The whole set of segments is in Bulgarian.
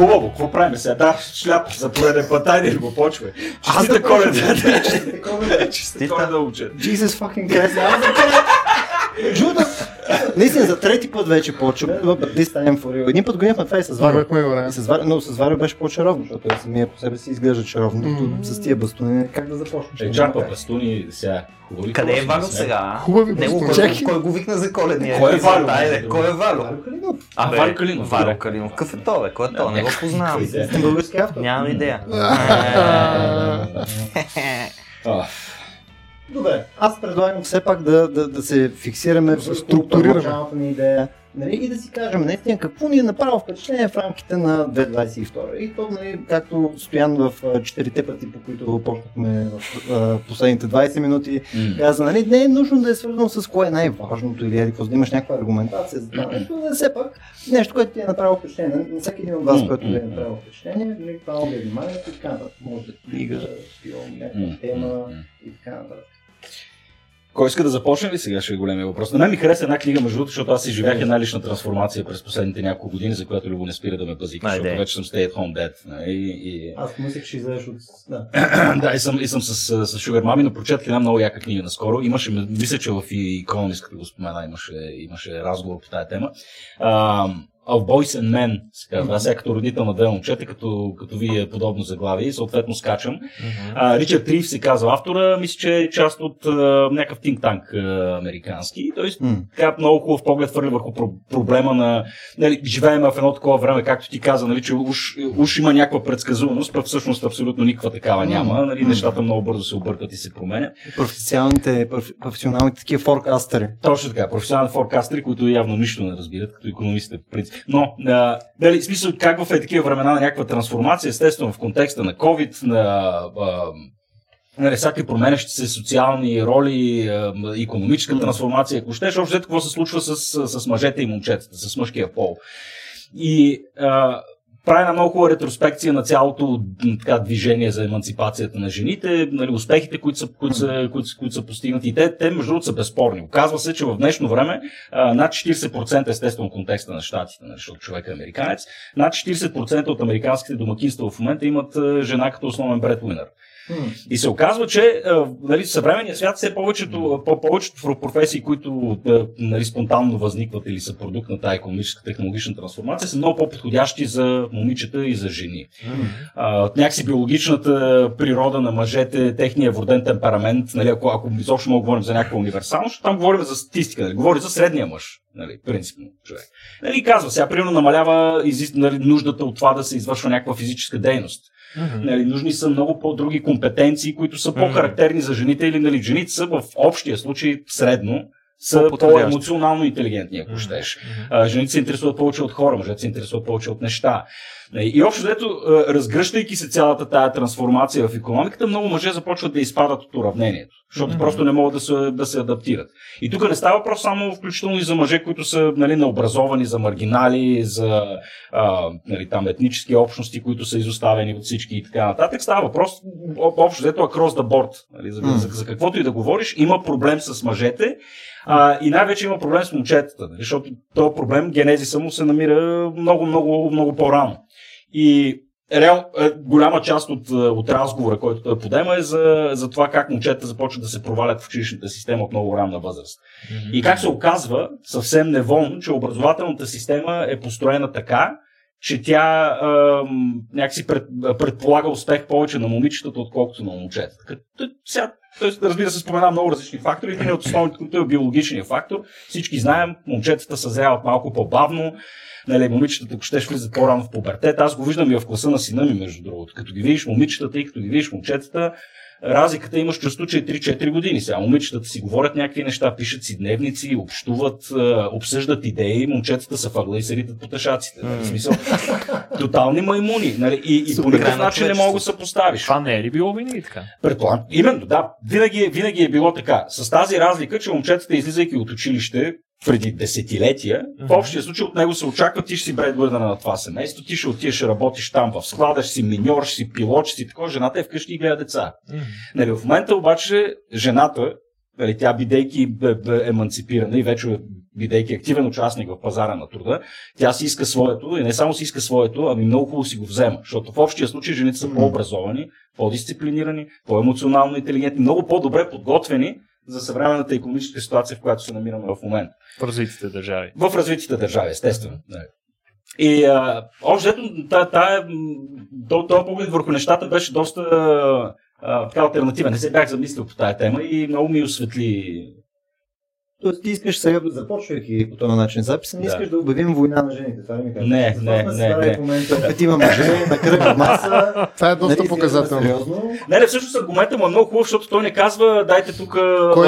Хубаво, какво правим сега? Да, шляп за пореден път, айде да го почваме. Честита коледа. Коледа. Честита коледа. Jesus fucking Christ. Аз да кажа, Жута, наистина за трети път вече почваме. This time for real. Един път го имахме това и с Варо. С Варо, но с Варо беше по-чаровно, защото самия по себе си изглежда чаровно. Мгм. С тия бастуни как да започнеш? Е, чакай, бастуни сега. Хубаво ли Къде е сме? сега? Хубави Него, кой, кой го викна за коледния? Кой е? Валю? Айде, кой е? Варо. А, Валю Калинов. Добре. Калинов. Какъв е то, бе? Кой е то? Не го познавам. Е? Български автор. Нямам идея. А, Добре, аз предлагам все пак да, да, да се фиксираме в структурираме. ни идея нали, и да си кажем наистина какво ни е направило впечатление в рамките на 2022. И то, нали, както Стоян в четирите пъти, по които почнахме в а, последните 20 минути, м. каза, нали, не е нужно да е свързано с кое е най-важното или еди, да имаш някаква аргументация за това нещо, да е все пак нещо, което ти е направило впечатление. На всеки един от вас, м, ви е м. направило впечатление, нали, това обе вниманието и така нататък. Може да е книга, филм, някаква тема и така нататък. Кой иска да започне ли сега, ще е големия въпрос. На мен ми хареса една книга, между другото, защото аз си живях една лична трансформация през последните няколко години, за която Любо не спира да ме пази, Айде. защото вече съм stay at home dad. нали, И, Аз мислех, че излезеш от... Да. да, и съм, и съм с, с Sugar Mami, но прочетах една много яка книга наскоро. Имаше, мисля, че в и Economist, като го спомена, имаше, имаше разговор по тази тема. А, Of Boys and Men, се казва. Аз сега като родител на две момчета, като, като ви е подобно заглавие и съответно скачам. А, Ричард Трив се казва автора, мисля, че е част от а, някакъв think tank а, американски. Тоест, М. така много хубав поглед хвърли върху про- проблема на... Нали, живеем в едно такова време, както ти каза, нали, че уж, уж има някаква предсказуемост, пък всъщност абсолютно никаква такава няма. Нали, нещата много бързо се объркат и се променят. Професионалните, проф- професионалните такива форкастери. Точно така, професионални форкастери, които явно нищо не разбират, като економистите. Но, а, дали, смисъл, как в е такива времена на някаква трансформация, естествено в контекста на COVID, на а, нали, всякакви променящи се социални роли, економическа трансформация, ако щеш, общо какво се случва с, с мъжете и момчетата, с мъжкия пол. И прави една много хубава ретроспекция на цялото така, движение за емансипацията на жените, нали, успехите, които са, които са, които, са, които са постигнати. И те, те, между другото, са безспорни. Оказва се, че в днешно време над 40%, естествено, контекста на щатите, нали, защото човек е американец, над 40% от американските домакинства в момента имат жена като основен бредвинър. И се оказва, че нали, в съвременния свят все повечето, по- повечето професии, които нали, спонтанно възникват или са продукт на тази економическа технологична трансформация, са много по-подходящи за момичета и за жени. А, някакси биологичната природа на мъжете, техния вроден темперамент, нали, ако, ако изобщо мога говорим за някаква универсалност, там говорим за статистика, нали, говори за средния мъж, нали, принципно човек. Нали, казва, сега примерно намалява изис, нали, нуждата от това да се извършва някаква физическа дейност. Нали, нужни са много по-други компетенции, които са по-характерни за жените или нали, жените са в общия случай средно са по-емоционално интелигентни, ако щеш. А, Жените се интересуват повече от хора, мъжете се интересуват повече от неща. Нали, И общо взето, разгръщайки се цялата тая трансформация в економиката, много мъже започват да изпадат от уравнението, защото просто не могат да се, да се адаптират. И тук не става въпрос само включително и за мъже, които са нали, необразовани, за маргинали, за а, нали, там, етнически общности, които са изоставени от всички и така нататък. Става въпрос об- общо взето across the board. Нали, за, за, за каквото и да говориш, има проблем с мъжете. А, и най-вече има проблем с момчетата, нали, защото този проблем, генезиса му се намира много, много, много по-рано. И реал, е, голяма част от, е, от разговора, който той подема е за, за това как момчета започват да се провалят в училищната система от много ранна възраст. И как се оказва, съвсем неволно, че образователната система е построена така, че тя ам, някакси пред, предполага успех повече на момичетата, отколкото на момчетата. Сега, тоест, разбира се, спомена много различни фактори. Един от основните, които е биологичният фактор. Всички знаем, момчетата съзряват малко по-бавно, нали, момичетата, ако щеш, влизат по-рано в пубертет. Аз го виждам и в класа на сина ми, между другото. Като ги видиш момичетата и като ги видиш момчетата, разликата имаш чувство, че е 3-4 години. Сега момичетата си говорят някакви неща, пишат си дневници, общуват, обсъждат идеи, момчетата са въгла и се ритат по тъшаците. Нали, в смисъл, тотални маймуни. Нали, и, и по никакъв начин не мога да се поставиш. Това не е ли било винаги така? Предполагам. Именно, да. Винаги, е- винаги е било така. С тази разлика, че момчетата, излизайки от училище преди десетилетия, в общия случай от него се очаква, ти ще си бредбърдър на това семейство, ти ще отидеш, работиш там в склада, ще си миньор, ще си пилот, ще си такова, жената е вкъщи и гледа деца. Нали, в момента обаче жената Нали, тя бидейки еманципирана и вече бидейки активен участник в пазара на труда, тя си иска своето и не само си иска своето, ами много хубаво си го взема. Защото в общия случай жените са по-образовани, по-дисциплинирани, по-емоционално интелигентни, много по-добре подготвени за съвременната економическа ситуация, в която се намираме в момента. В развитите държави. В развитите държави, естествено. И а, общо взето, та, та, то, този поглед върху нещата беше доста а, така альтернативен. Не се бях замислил по тази тема и много ми осветли Тоест ти искаш сега, започвайки по този начин записа, не Да. искаш да обявим война на жените. Това ли ми казваш? Не, Затова не, не, събрали не. В момента петима мъже на кръгла маса. Това е доста Нали, показателно. Сериозно. Не, не, всъщност аргументът му е много хубав, защото той не казва, дайте тук,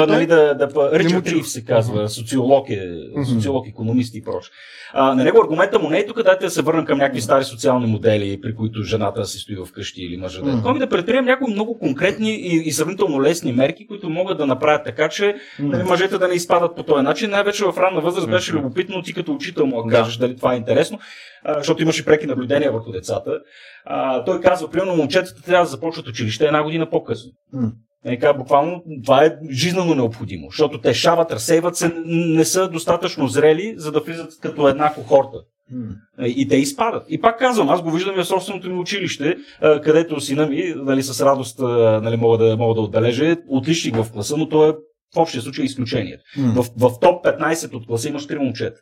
нали, да, да, Не Ричард му чух. Рив се казва, социолог е, социолог, економист и прочее. А, на него аргумента му не е тук, дайте да се върнем към някакви стари социални модели, при които жената се стои вкъщи или мъжът. Мгм. Mm. Ами да предприемем някои много конкретни и, и сравнително лесни мерки, които могат да направят така, че нали, мъжете да не изпадат по този начин. Най-вече в ранна възраст беше любопитно ти като учител му да кажеш дали това е интересно, защото имаше преки наблюдения върху децата. А, той казва, примерно, момчетата трябва да започват училище една година по-късно. М. Е, как, буквално това е жизненно необходимо, защото те шават, разсейват се, не са достатъчно зрели, за да влизат като една кохорта. Е, И те изпадат. И пак казвам, аз го виждам и в собственото ми училище, е, където сина ми, нали, с радост е, нали, мога, да, мога да отбележа, отличник в класа, но той е в общия случай изключението. В, в топ 15 от класа имаш три момчета.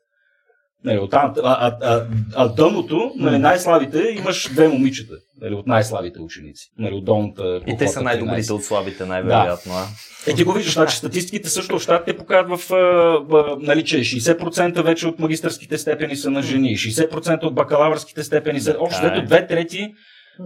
Нали, оттам, а, а, а, а дъното, нали, най-слабите, имаш две момичета. Нали, от най-слабите ученици. Нали, от долната И те са най-добрите 13. от слабите, най-вероятно. а? Е, ти го виждаш, значи статистиките също в щатите показват в, а, нали, че 60% вече от магистърските степени са на жени, 60% от бакалавърските степени са, общо Така е. две трети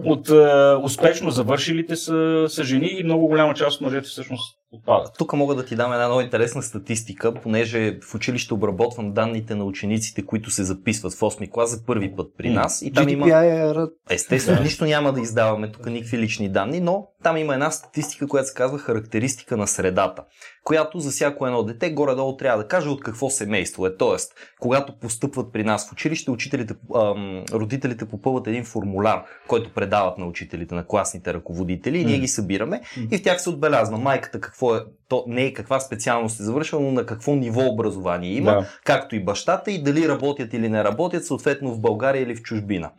от а, успешно завършилите са, са жени и много голяма част от мъжете всъщност отпадат. Тук мога да ти дам една много интересна статистика, понеже в училище обработвам данните на учениците, които се записват в 8 клас за първи път при нас. И там има GDPR е ръд. Естествено, Да. нищо няма да издаваме тук никакви лични данни, но там има една статистика, която се казва характеристика на средата, която за всяко едно дете горе-долу трябва да каже от какво семейство е. Тоест, когато постъпват при нас в училище, учителите, ам, родителите попълват един формуляр, който предават на учителите, на класните ръководители и ние ги събираме и в тях се отбелязва майката какво е, то не е каква специалност е завършила, но на какво ниво образование има, Да. както и бащата и дали работят или не работят, съответно в България или в чужбина.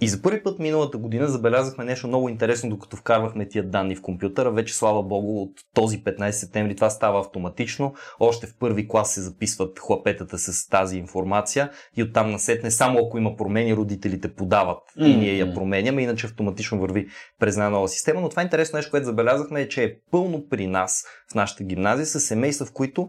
И за първи път миналата година забелязахме нещо много интересно, докато вкарвахме тия данни в компютъра. Вече, слава богу, от този 15 септември това става автоматично. Още в първи клас се записват хлапетата с тази информация и оттам насетне, само ако има промени, родителите подават и Мгм. ние я променяме, иначе автоматично върви през една нова система. Но това интересно нещо, което забелязахме е, че е пълно при нас в нашата гимназия с семейства, в които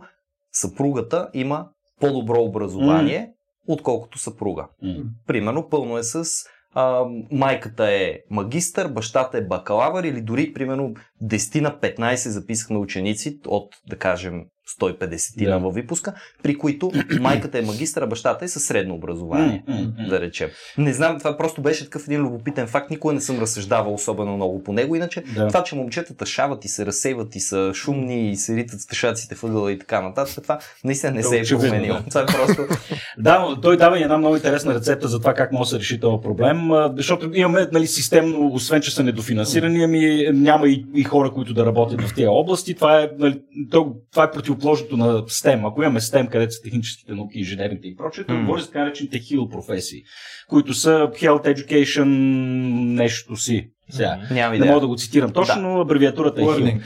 съпругата има по-добро образование, отколкото съпруга. М. Примерно пълно е с а, майката е магистър, бащата е бакалавър или дори примерно 10 на 15 записахме ученици от, да кажем, 150 Да. във випуска, при които майката е магистър, а бащата е със средно образование. Да речем. Не знам, това просто беше такъв един любопитен факт. Никога не съм разсъждавал особено много по него. Иначе Да. това, че момчетата шават и се разсейват и са шумни и се ритат тъшаците въгъла и така нататък, това наистина не се е променило. да. Това е просто Да, той дава и една много интересна рецепта за това как може да се реши този проблем, защото имаме нали, системно, освен че са недофинансирани, ами няма и, и хора, които да работят в тези области. Това е, нали, то, това е противоположното на STEM. Ако имаме STEM, където са техническите науки, инженерните и прочее, М. говори за така наречените HEAL професии, които са Health Education нещо си. Сега. няма Не идея. мога да го цитирам точно, Да. но абревиатурата е. Learning.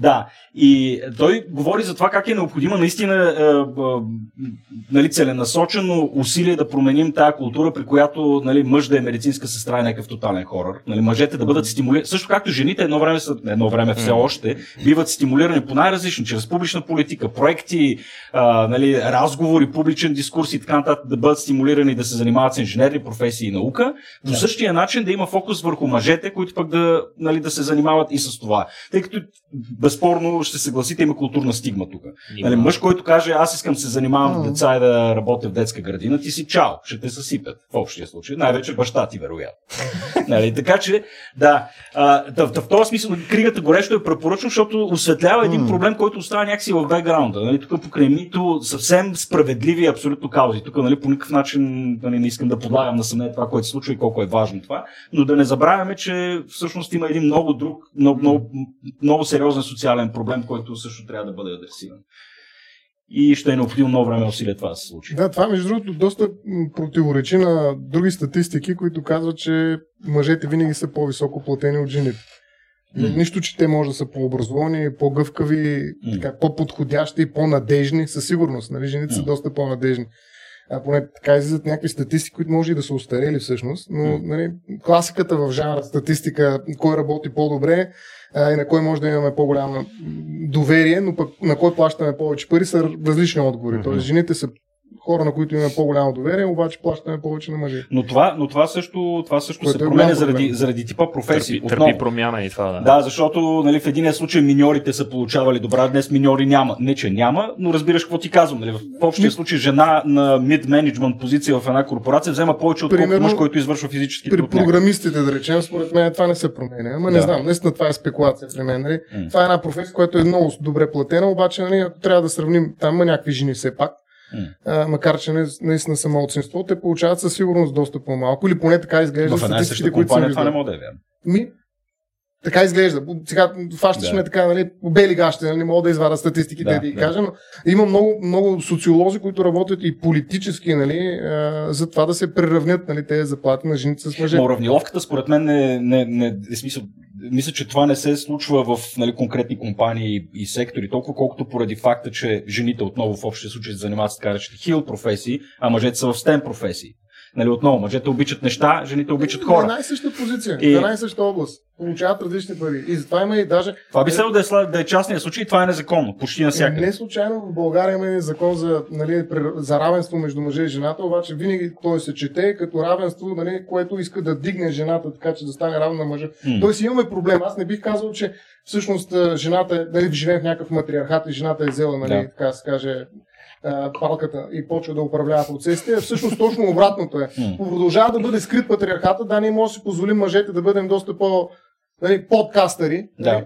Да, и той говори за това как е необходима наистина е, е, нали, целенасочено усилие да променим тая култура, при която нали, мъж да е медицинска сестра е някакъв тотален хорор. Нали, мъжете да бъдат стимулирани. Също както жените едно време, са, едно време все още, биват стимулирани по най-различни, чрез публична политика, проекти, а, нали, разговори, публичен дискурс и така нататък, да бъдат стимулирани да се занимават с инженерни професии и наука. По Да. същия начин да има фокус върху мъжете, които пък да, нали, да се занимават и с това. Тъй като безспорно ще се съгласите, има културна стигма тук. Нали, мъж, който каже, аз искам да се занимавам с деца и да работя в детска градина, ти си чао, ще те съсипят в общия случай. Най-вече баща ти, вероятно. нали, така че, да, а, да, в, в този смисъл кригата горещо е препоръчно, защото осветлява един проблем, който остава някакси в бекграунда. Нали, тук покрай мито съвсем справедливи и абсолютно каузи. Тук нали, по никакъв начин нали, не искам да подлагам на съмнение това, което се случва и колко е важно това. Но да не забравяме, че че всъщност има един много друг, много, много, много сериозен социален проблем, който също трябва да бъде адресиран. И ще е необходимо много време усилия това да се случи. Да, това между другото доста противоречи на други статистики, които казват, че мъжете винаги са по-високо платени от жените. Mm. Нищо, че те може да са по-образовани, по-гъвкави, mm. така, по-подходящи, по-надежни, със сигурност. Нали? Жените mm. са доста по-надежни. А поне така излизат някакви статистики, които може и да са устарели всъщност, но нали, класиката в жанра статистика, кой работи по-добре а, и на кой може да имаме по-голямо доверие, но пък на кой плащаме повече пари са различни отговори. Mm-hmm. Тоест жените са хора, на които имаме по-голямо доверие, обаче плащаме повече на мъже. Но това, но това също, това също се е променя заради, заради типа професии. Търпи, търпи промяна и това. Да, да защото нали, в един случай миньорите са получавали добра, днес миньори няма. Не, че няма, но разбираш какво ти казвам. Нали? В общия случай жена на мид-менеджмент позиция в една корпорация взема повече от Примерно, мъж, който извършва физически При програмистите, да речем, според мен това не се променя. Ама да. не знам, наистина това е спекулация при мен. Нали? Mm. Това е една професия, която е много добре платена, обаче нали, трябва да сравним, там има някакви жени все пак Mm. А, макар, че не, наистина са малцинство, те получават със сигурност доста по-малко или поне така изглежда. В една и съща компания това не може да е вярно. Ми, така изглежда. Сега фащаш да. ме така, нали, бели гащи, нали, не мога да извадя статистиките да, да, да кажа, но има много, много социолози, които работят и политически, нали, за това да се приравнят нали, тези заплати на жените с мъже. Но уравниловката според мен не, не, не, не смисъл, мисля, че това не се случва в нали, конкретни компании и, сектори, толкова колкото поради факта, че жените отново в общия случай се занимават с така хил професии, а мъжете са в STEM професии. Нали, отново, мъжете обичат неща, жените обичат хора. една и съща позиция, и... една и съща област. Получават различни пари. И затова има и даже. Това би следвало да е, да е частния случай, това е незаконно, почти навсякъде. Не случайно в България има закон за, нали, за равенство между мъже и жената, обаче винаги той се чете като равенство, нали, което иска да дигне жената, така че да стане равна на мъжа. Mm. Тоест имаме проблем. Аз не бих казал, че всъщност жената, нали, живеем в някакъв матриархат и жената е взела, нали, да. така се каже, палката и почва да управлява процесите, всъщност точно обратното е. Продължава да бъде скрит патриархата, да, ние може да си позволим мъжете да бъдем доста по- нали, подкастъри, да. нали,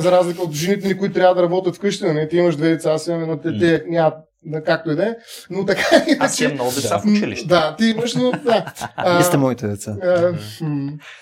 за разлика от жените ни, които трябва да работят вкъщи. Нали, ти имаш две деца, аз имам едно дете, няма да, както и да е. Но така и Аз имам много деца в училище. Да, ти имаш, но да. Вие сте моите деца.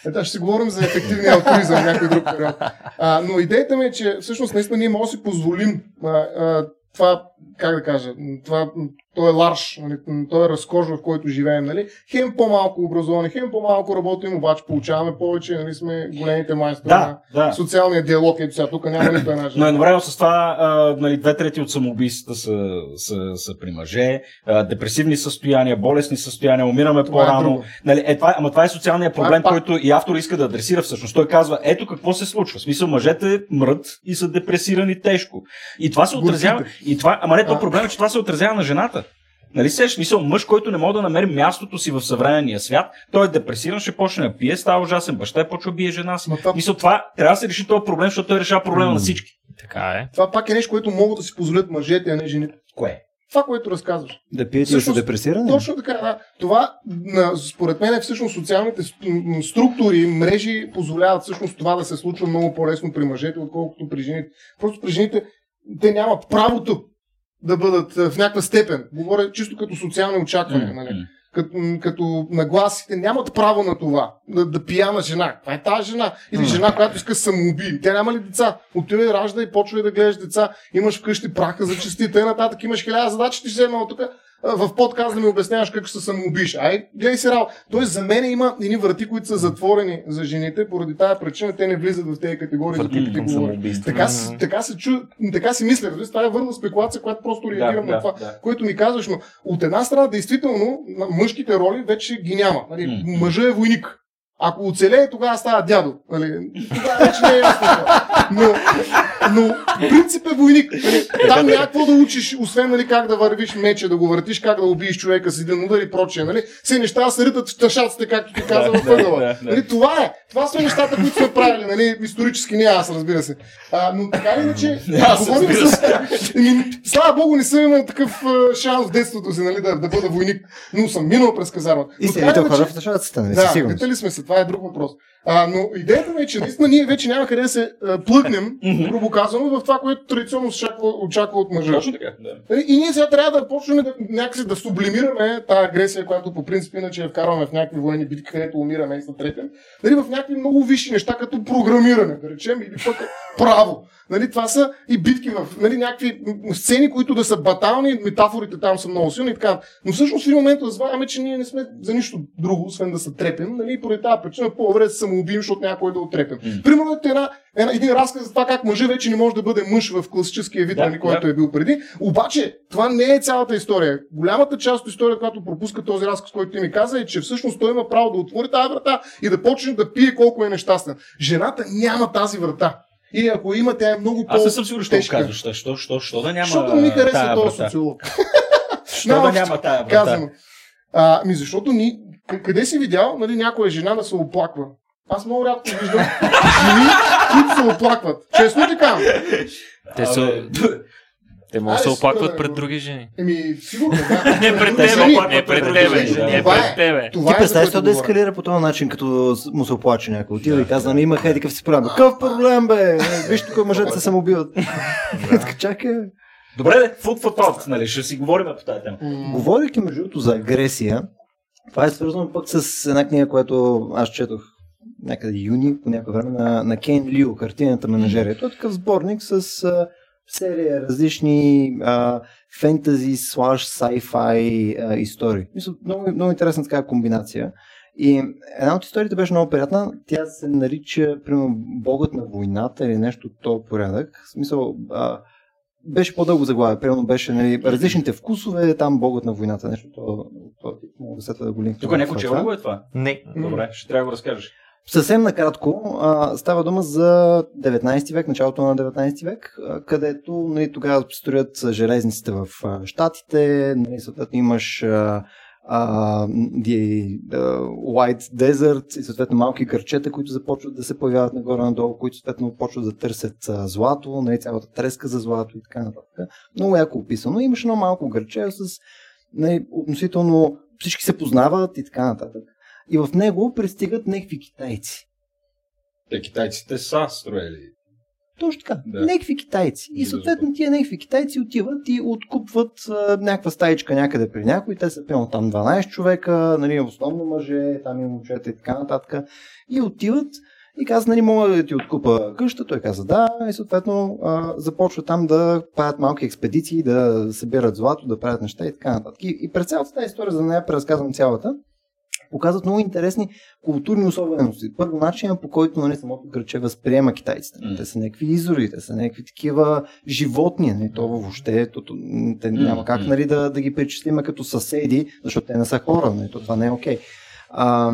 Ето, ще си говорим за ефективния алтруизъм някой друг период. А, но идеята ми е, че всъщност наистина ние можем да си позволим а, а, това, как да кажа, това, той е ларш, нали, той е разкож, в който живеем. Нали. Хем по-малко образовани, хем по-малко работим, обаче получаваме повече, нали, сме големите майстори да, на да. социалния диалог. Ето сега, тук няма нито една жена. Но едновременно с това, а, нали, две трети от самоубийствата са, са, са при мъже, а, депресивни състояния, болесни състояния, умираме това е по-рано. Е нали, е, това, ама това е социалният проблем, е, който и автор иска да адресира всъщност. Той казва, ето какво се случва. В смисъл, мъжете мрът и са депресирани тежко. И това се отразява. И това, ама не, то проблем е, че това се отразява на жената. Нали сеш, мисъл, мъж, който не може да намери мястото си в съвременния свят, той е депресиран, ще почне да пие, става ужасен, баща е почва бие жена си. това... Мисъл, това трябва да се реши този проблем, защото той решава проблема mm. на всички. Така е. Това пак е нещо, което могат да си позволят мъжете, а не жените. Кое? Това, което разказваш. Да пиете и са депресирани? Точно така, да. Това, според мен, е всъщност социалните структури, мрежи позволяват всъщност това да се случва много по-лесно при мъжете, отколкото при жените. Просто при жените те нямат правото да бъдат в някаква степен. Говоря чисто като социални очаквания. Нали? Като, като нагласите нямат право на това. Да, да пияна жена. Това е тази жена. Или жена, която иска самоуби. Тя няма ли деца? Отива и ражда и почва да гледаш деца. Имаш вкъщи праха за честите. Нататък имаш хиляда задачи. Ти ще от тук в подкаст да ми обясняваш как ще се самоубиш. Ай, гледай си работа. Тоест за мен има едни врати, които са затворени за жените, поради тази причина те не влизат в тези категории, за които ти говориш. Така, така, се чу, така си мисля. Това е върна спекулация, която просто реагирам да, на това, да. което ми казваш. Но от една страна, действително, мъжките роли вече ги няма. Нали, мъжа е войник. Ако оцелее, тогава става дядо. Нали? Тогава вече не е ясно. Но, но принцип е войник. Там няма какво да учиш, освен нали, как да вървиш мече, да го въртиш, как да убиеш човека с един удар и прочее. Нали? Все неща се ритат в тъшаците, както ти каза в ъгъла. Нали? Това е. Това са нещата, които сме правили. Нали? Исторически не аз, разбира се. А, но така или иначе, говорим с... Слава Богу, не съм имал такъв шанс в детството си нали, да, да бъда войник. Но съм минал през казармата. И се хора в тъшаците, нали? Да, сме се това е друг въпрос. А, но идеята ми е, че наистина ние вече няма къде да се а, плъкнем, грубо казано, в това, което традиционно се очаква, очаква от мъжа. Точно така, да. Нали, И ние сега трябва да почнем да, някакси да сублимираме тази агресия, която по принцип иначе я вкарваме в някакви военни битки, където умираме и се трепем, нали, в някакви много висши неща, като програмиране, да речем, или пък право. Нали, това са и битки в нали, някакви сцени, които да са батални, метафорите там са много силни и така. Но всъщност в един момент разбавяме, че ние не сме за нищо друго, освен да се трепем. Нали, и поради тази причина по-добре да се самоубием, защото някой да отрепем. М. Примерно е една, една, един разказ за това как мъжа вече не може да бъде мъж в класическия вид, Да, нали, който да. е бил преди. Обаче, това не е цялата история. Голямата част от историята, която пропуска този разказ, който ти ми каза, е, че всъщност той има право да отвори тази врата и да почне да пие колко е нещастен. Жената няма тази врата. Или ако има, тя е много по Аз не съм сигурен, що казваш. Що, що, що, що да няма Защото ми харесва този социолог. Що да няма тая врата? Казано. А, ми защото ни, къде си видял, нали, някоя жена да се оплаква? Аз много рядко виждам жени, които се оплакват. Честно ти казвам. Те, са, те могат да се оплакват пред други жени. Еми, сигурно, да. Не пред тебе, не пред тебе, не пред е. тебе. Това Ти е, представяш което да ескалира по този начин, като му се оплаче някой. Отива и казва, ами има хей такъв си проблем. Какъв проблем, бе? Виж тук мъжете се самоубиват. Чакай. Добре, де, food for thought, нали? Ще си говорим по тази тема. Говорейки между другото за агресия, това е свързано пък с една книга, която аз четох някъде юни, по някое време, на, на Кен Лио, картината менажерия. Той е такъв сборник с а, серия различни а, фентази, слаш, sci-fi а, истории. Мисля, много, много интересна така комбинация. И една от историите беше много приятна. Тя се нарича, примерно, Богът на войната или нещо от този порядък. В смисъл, а, беше по-дълго заглавие. Примерно беше нали, различните вкусове, там Богът на войната. Нещо то, то, мога да сета да го линкна. Тук някой в че това. го е това? Не. Добре, ще трябва да го разкажеш. Съвсем накратко, а, става дума за 19 век, началото на 19 век, а, където нали, тогава строят железниците в а, Штатите, нали, съответно имаш а, а, the, uh, White Desert и съответно малки гърчета, които започват да се появяват нагоре-надолу, които съответно почват да търсят а, злато, нали, цялата треска за злато и така нататък. Много яко описано. Имаш едно малко гърче с нали, относително всички се познават и така нататък. И в него пристигат някакви китайци. Те китайците са строили. Точно така. Да. Някакви китайци. И съответно тия някакви китайци отиват и откупват а, някаква стаичка някъде при някой. Те са пълно там 12 човека, нали, основно мъже, там и момчета и така нататък. И отиват и казват, нали, мога да ти откупа къща. Той каза да и съответно а, започва там да правят малки експедиции, да събират злато, да правят неща и така нататък. И, и през цялата тази история, за да не я преразказвам цялата, показват много интересни културни особености. Първо начинът по който нали, самото граче възприема китайците. М. Те са някакви изори, те са някакви такива животни. Нали, то въобще то, то, те няма как нали, да, да ги причислиме като съседи, защото те не са хора. Нали, то това не е окей. А,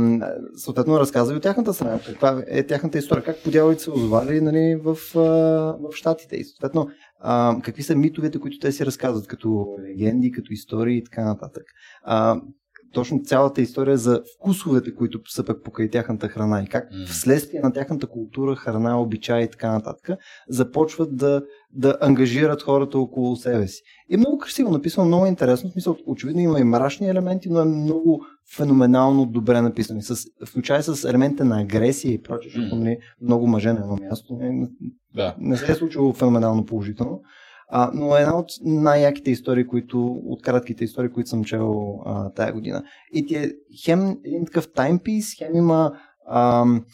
съответно разказва и от тяхната страна, каква е тяхната история, как подявалите се озвали нали, в, в Штатите и съответно а, какви са митовете, които те си разказват, като легенди, като истории и така нататък. А, точно цялата история за вкусовете, които са пък покрай тяхната храна и как вследствие на тяхната култура, храна, обичаи и така нататък, започват да, да ангажират хората около себе си. И много красиво написано, много интересно. В смисъл, очевидно има и мрачни елементи, но е много феноменално добре написано. С, включая с елемента на агресия и прочее, защото нали, много мъже на едно място. Не, Да. не се е случило феноменално положително. А, но е една от най-яките истории, които, от кратките истории, които съм чел а, тая година. И ти е хем един такъв таймпис, хем има ам,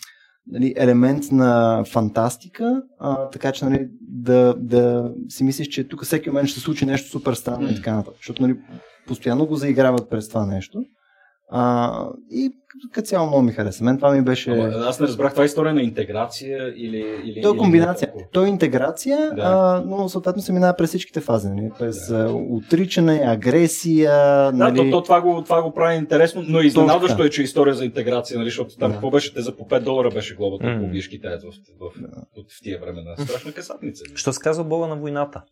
нали, елемент на фантастика, а, така че нали, да, да си мислиш, че тук всеки момент ще се случи нещо супер странно и така нататък. Защото нали, постоянно го заиграват през това нещо. А, и като- цяло много ми хареса. Мен това ми беше... Ама, аз не разбрах, това е история на интеграция или... или То е или комбинация. толкова? То е интеграция, Да. а, но съответно се минава през всичките фази. Нали? През да. отричане, агресия. Да, нали? то, то, това, го, това го прави интересно, но изненадващо така. е, че е история за интеграция, нали, защото там Да. какво беше, те за по 5 долара беше глобата, Мгм. убиеш китаец в, в, в, в тия времена. Страшна касатница. Що се казва Бога на войната?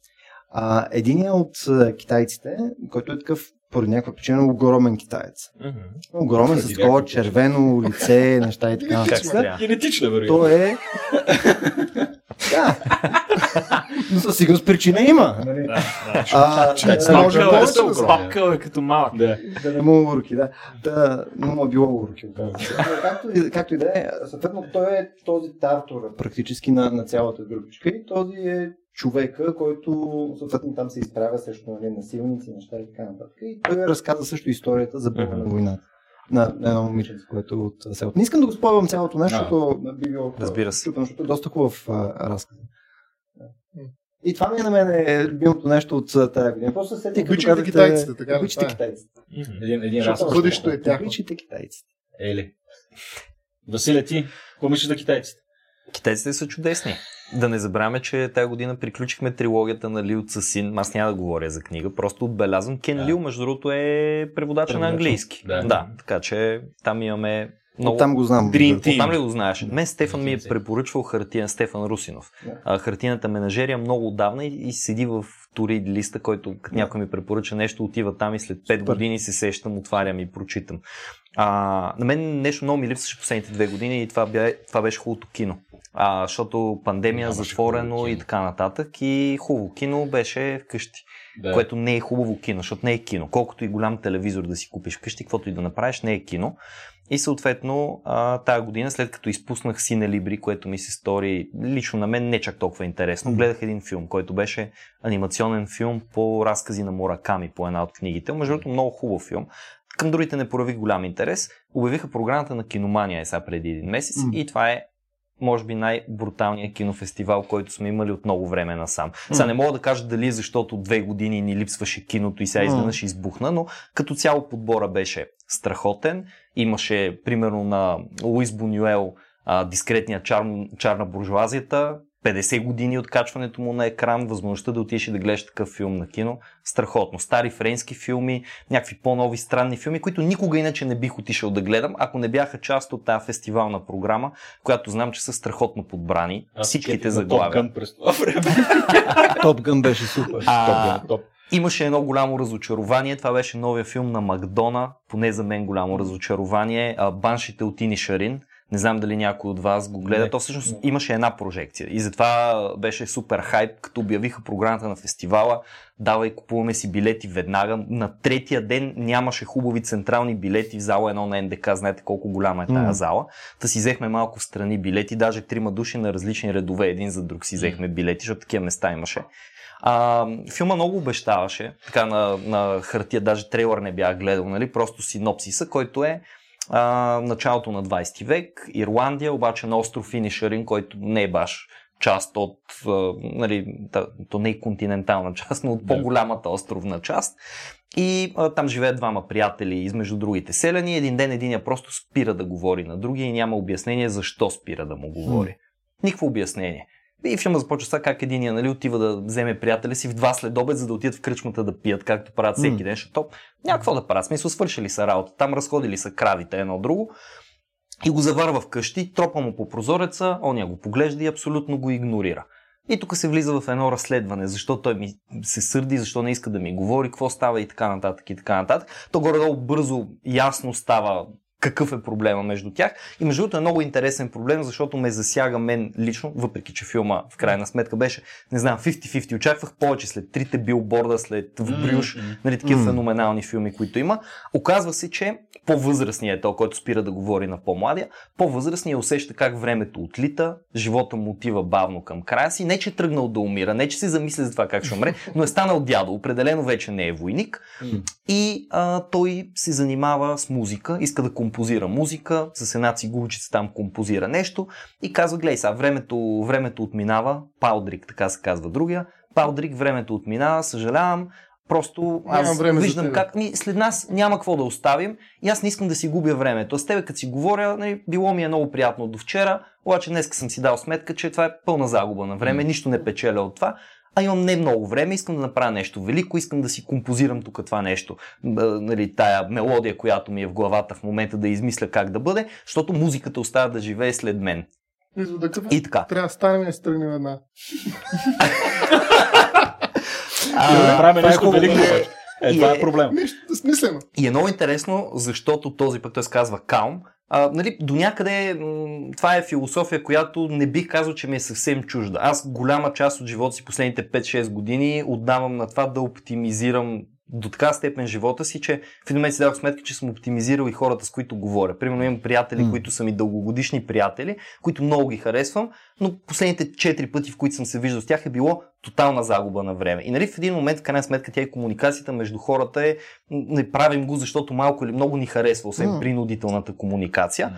А, единият от китайците, който е такъв поради някаква причина огромен китаец. Огромен с такова червено лице, неща и така нататък. Генетична, вероятно. Той е... Да. Но със сигурност причина има. Нали? А, Че да, може да, повече да, да се- Папка е като малък. Да. да не му уроки, да. да но му е било уроки. Както, и- както и да е, съответно той е този тартор практически на, на цялата групичка и този е човека, който съответно там се изправя срещу нали, насилници, неща и така нататък. И той разказа също историята за Бога на войната. На, на едно момиченце, което от селото. Не искам да го спойвам цялото нещо, защото би било Разбира се. защото е доста хубав а, разказ. И това ми е на мен е любимото нещо от тази година. Просто се като Обичайте казахте, китайците, така Обичайте китайците. Един, един Защото раз. бъдещето е тяхно. Обичайте китайците. Ели. Василе, ти, какво мислиш за китайците? Китайците са чудесни. Да не забравяме, че тази година приключихме трилогията на Лил Цасин. Аз няма да говоря за книга, просто отбелязвам. Кен Да. Лил, между другото, е преводача на Преводач. английски. Да. да, така че там имаме много... Там го знам. Dream Да. Team. Там ли го знаеш? Мен Стефан ми е препоръчвал хартия Стефан Русинов. Да. А, хартината менажерия много отдавна и, и седи в турид листа, който като някой ми препоръча нещо, отива там и след 5 Супер. години се сещам, отварям и прочитам. А, на мен нещо много ми липсваше последните две години и това, бе, това беше хубавото кино. А, защото пандемия, Нямаше затворено и така нататък. И хубаво кино беше вкъщи. Да. Което не е хубаво кино, защото не е кино. Колкото и голям телевизор да си купиш вкъщи, каквото и да направиш, не е кино. И съответно, а, тая година, след като изпуснах Сине Либри, което ми се стори лично на мен не чак толкова интересно, гледах един филм, който беше анимационен филм по разкази на Мураками, по една от книгите. Между другото, много хубав филм. Към другите не проявих голям интерес. Обявиха програмата на Киномания е сега преди един месец М. и това е може би най-бруталният кинофестивал, който сме имали от много време насам. Сега не мога да кажа дали е защото две години ни липсваше киното и сега изведнъж избухна, но като цяло подбора беше страхотен. Имаше, примерно, на Луис Бунюел а, дискретния чар, чар на буржуазията, 50 години от качването му на екран, възможността да отидеш и да гледаш такъв филм на кино. Страхотно. Стари френски филми, някакви по-нови странни филми, които никога иначе не бих отишъл да гледам, ако не бяха част от тази фестивална програма, която знам, че са страхотно подбрани. Аз Всичките заглавия. Top Gun през това време. Топ Гън беше супер. А, Top Gun, топ. Имаше едно голямо разочарование. Това беше новия филм на Макдона. Поне за мен голямо разочарование. Баншите от Ини Шарин. Не знам дали някой от вас го гледа. Не. То всъщност имаше една прожекция. И затова беше супер хайп, като обявиха програмата на фестивала. Давай, купуваме си билети веднага. На третия ден нямаше хубави централни билети в зала едно на НДК. Знаете колко голяма е тая М. зала. Та си взехме малко в страни билети. Даже трима души на различни редове. Един за друг си взехме билети, защото такива места имаше. А, филма много обещаваше, така на, на хартия, даже трейлър не бях гледал, нали? просто синопсиса, който е а, началото на 20 век, Ирландия, обаче на остров Инишарин, който не е баш част от, а, нали, то не е континентална част, но от по-голямата островна част. И а, там живеят двама приятели измежду другите селяни. Един ден единия просто спира да говори на другия и няма обяснение защо спира да му говори. Никакво обяснение. И филма започва с това как единия нали, отива да вземе приятеля си в два следобед, за да отидат в кръчмата да пият, както правят всеки ден, защото няма какво да правят. Смисъл, свършили са работа. Там разходили са кравите едно друго. И го заварва вкъщи, тропа му по прозореца, оня го поглежда и абсолютно го игнорира. И тук се влиза в едно разследване, защо той ми се сърди, защо не иска да ми говори, какво става и така нататък и така нататък. То горе-долу бързо ясно става какъв е проблема между тях. И между другото е много интересен проблем, защото ме засяга мен лично, въпреки че филма в крайна сметка беше, не знам, 50-50. Очаквах повече след трите билборда, след в Брюш, нали, такива М. феноменални филми, които има. Оказва се, че по-възрастният е то, който спира да говори на по-младия, по-възрастният усеща как времето отлита, живота му отива бавно към края си. Не, че е тръгнал да умира, не, че се замисля за това как ще умре, но е станал дядо. Определено вече не е войник. И а, той се занимава с музика, иска да композира музика, с една цигулчица там композира нещо и казва, гледай сега, времето, времето отминава, Палдрик, така се казва другия, Палдрик, времето отминава, съжалявам, просто аз Нямам време виждам как ми, след нас няма какво да оставим и аз не искам да си губя времето. С тебе като си говоря, нали, било ми е много приятно до вчера, обаче днес съм си дал сметка, че това е пълна загуба на време, нищо не печеля от това а имам не много време, искам да направя нещо велико, искам да си композирам тук това нещо, нали, тая мелодия, която ми е в главата в момента да измисля как да бъде, защото музиката остава да живее след мен. Извода какъв? И така. Трябва да станем и да се тръгнем една. Да правим това е нещо велико. Е, И това е- е проблем. Нещо смислено. И е много интересно, защото този пък той се казва Калм, А, нали, до някъде това е философия, която не бих казал, че ми е съвсем чужда. Аз голяма част от живота си, последните 5-6 години, отдавам на това да оптимизирам до така степен живота си, че в един момент си дадох сметка, че съм оптимизирал и хората, с които говоря. Примерно имам приятели, М. които са ми дългогодишни приятели, които много ги харесвам, но последните 4 пъти, в които съм се виждал с тях, е било тотална загуба на време. И нали, в един момент, в крайна сметка, тя и комуникацията между хората е, не правим го, защото малко или много ни харесва, освен М. принудителната комуникация. М.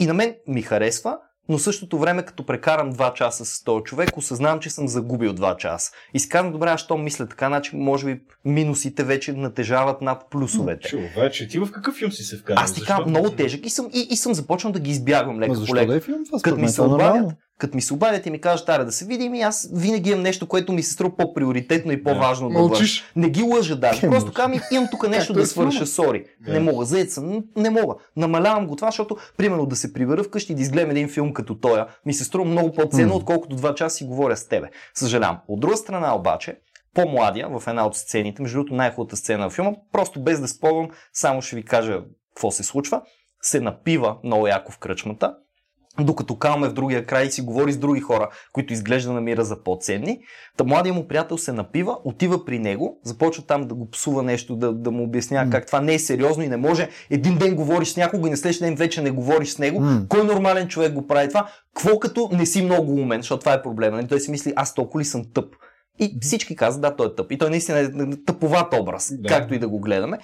И на мен ми харесва, но същото време, като прекарам 2 часа с този човек, осъзнавам, че съм загубил 2 часа. И си казвам, добре, аз що мисля така, значи може би минусите вече натежават над плюсовете. Човече, ти в какъв филм си се вкарал? Аз ти казвам, много тежък и съм, и, и съм започнал да ги избягвам леко защо да е филм това? Като ми се е обадят, като ми се обадят и ми кажат, аре да се видим и аз винаги имам нещо, което ми се струва по-приоритетно и по-важно да, върша. Мълчиш. Не ги лъжа даже. Ке Просто казвам, имам тук нещо е да в филма. свърша, сори. Да. Не мога, заед съм, не мога. Намалявам го това, защото, примерно, да се прибера вкъщи и да изгледам един филм като тоя, ми се струва много по-ценно, М. отколкото два часа си говоря с тебе. Съжалявам. От друга страна обаче, по-младия в една от сцените, между другото най-хубавата сцена в филма, просто без да спомням, само ще ви кажа какво се случва, се напива много яко в кръчмата, докато калме в другия край и си говори с други хора, които изглежда намира за по-ценни. Та младия му приятел се напива, отива при него, започва там да го псува нещо, да, да му обяснява М. как това не е сериозно и не може. Един ден говориш с някого и на следващия ден вече не говориш с него. М. Кой нормален човек го прави това? Кво като не си много умен, защото това е проблема. нали? Той си мисли, аз толкова ли съм тъп? И всички казват, да, той е тъп. И той наистина е тъповат образ, Да. както и да го гледаме.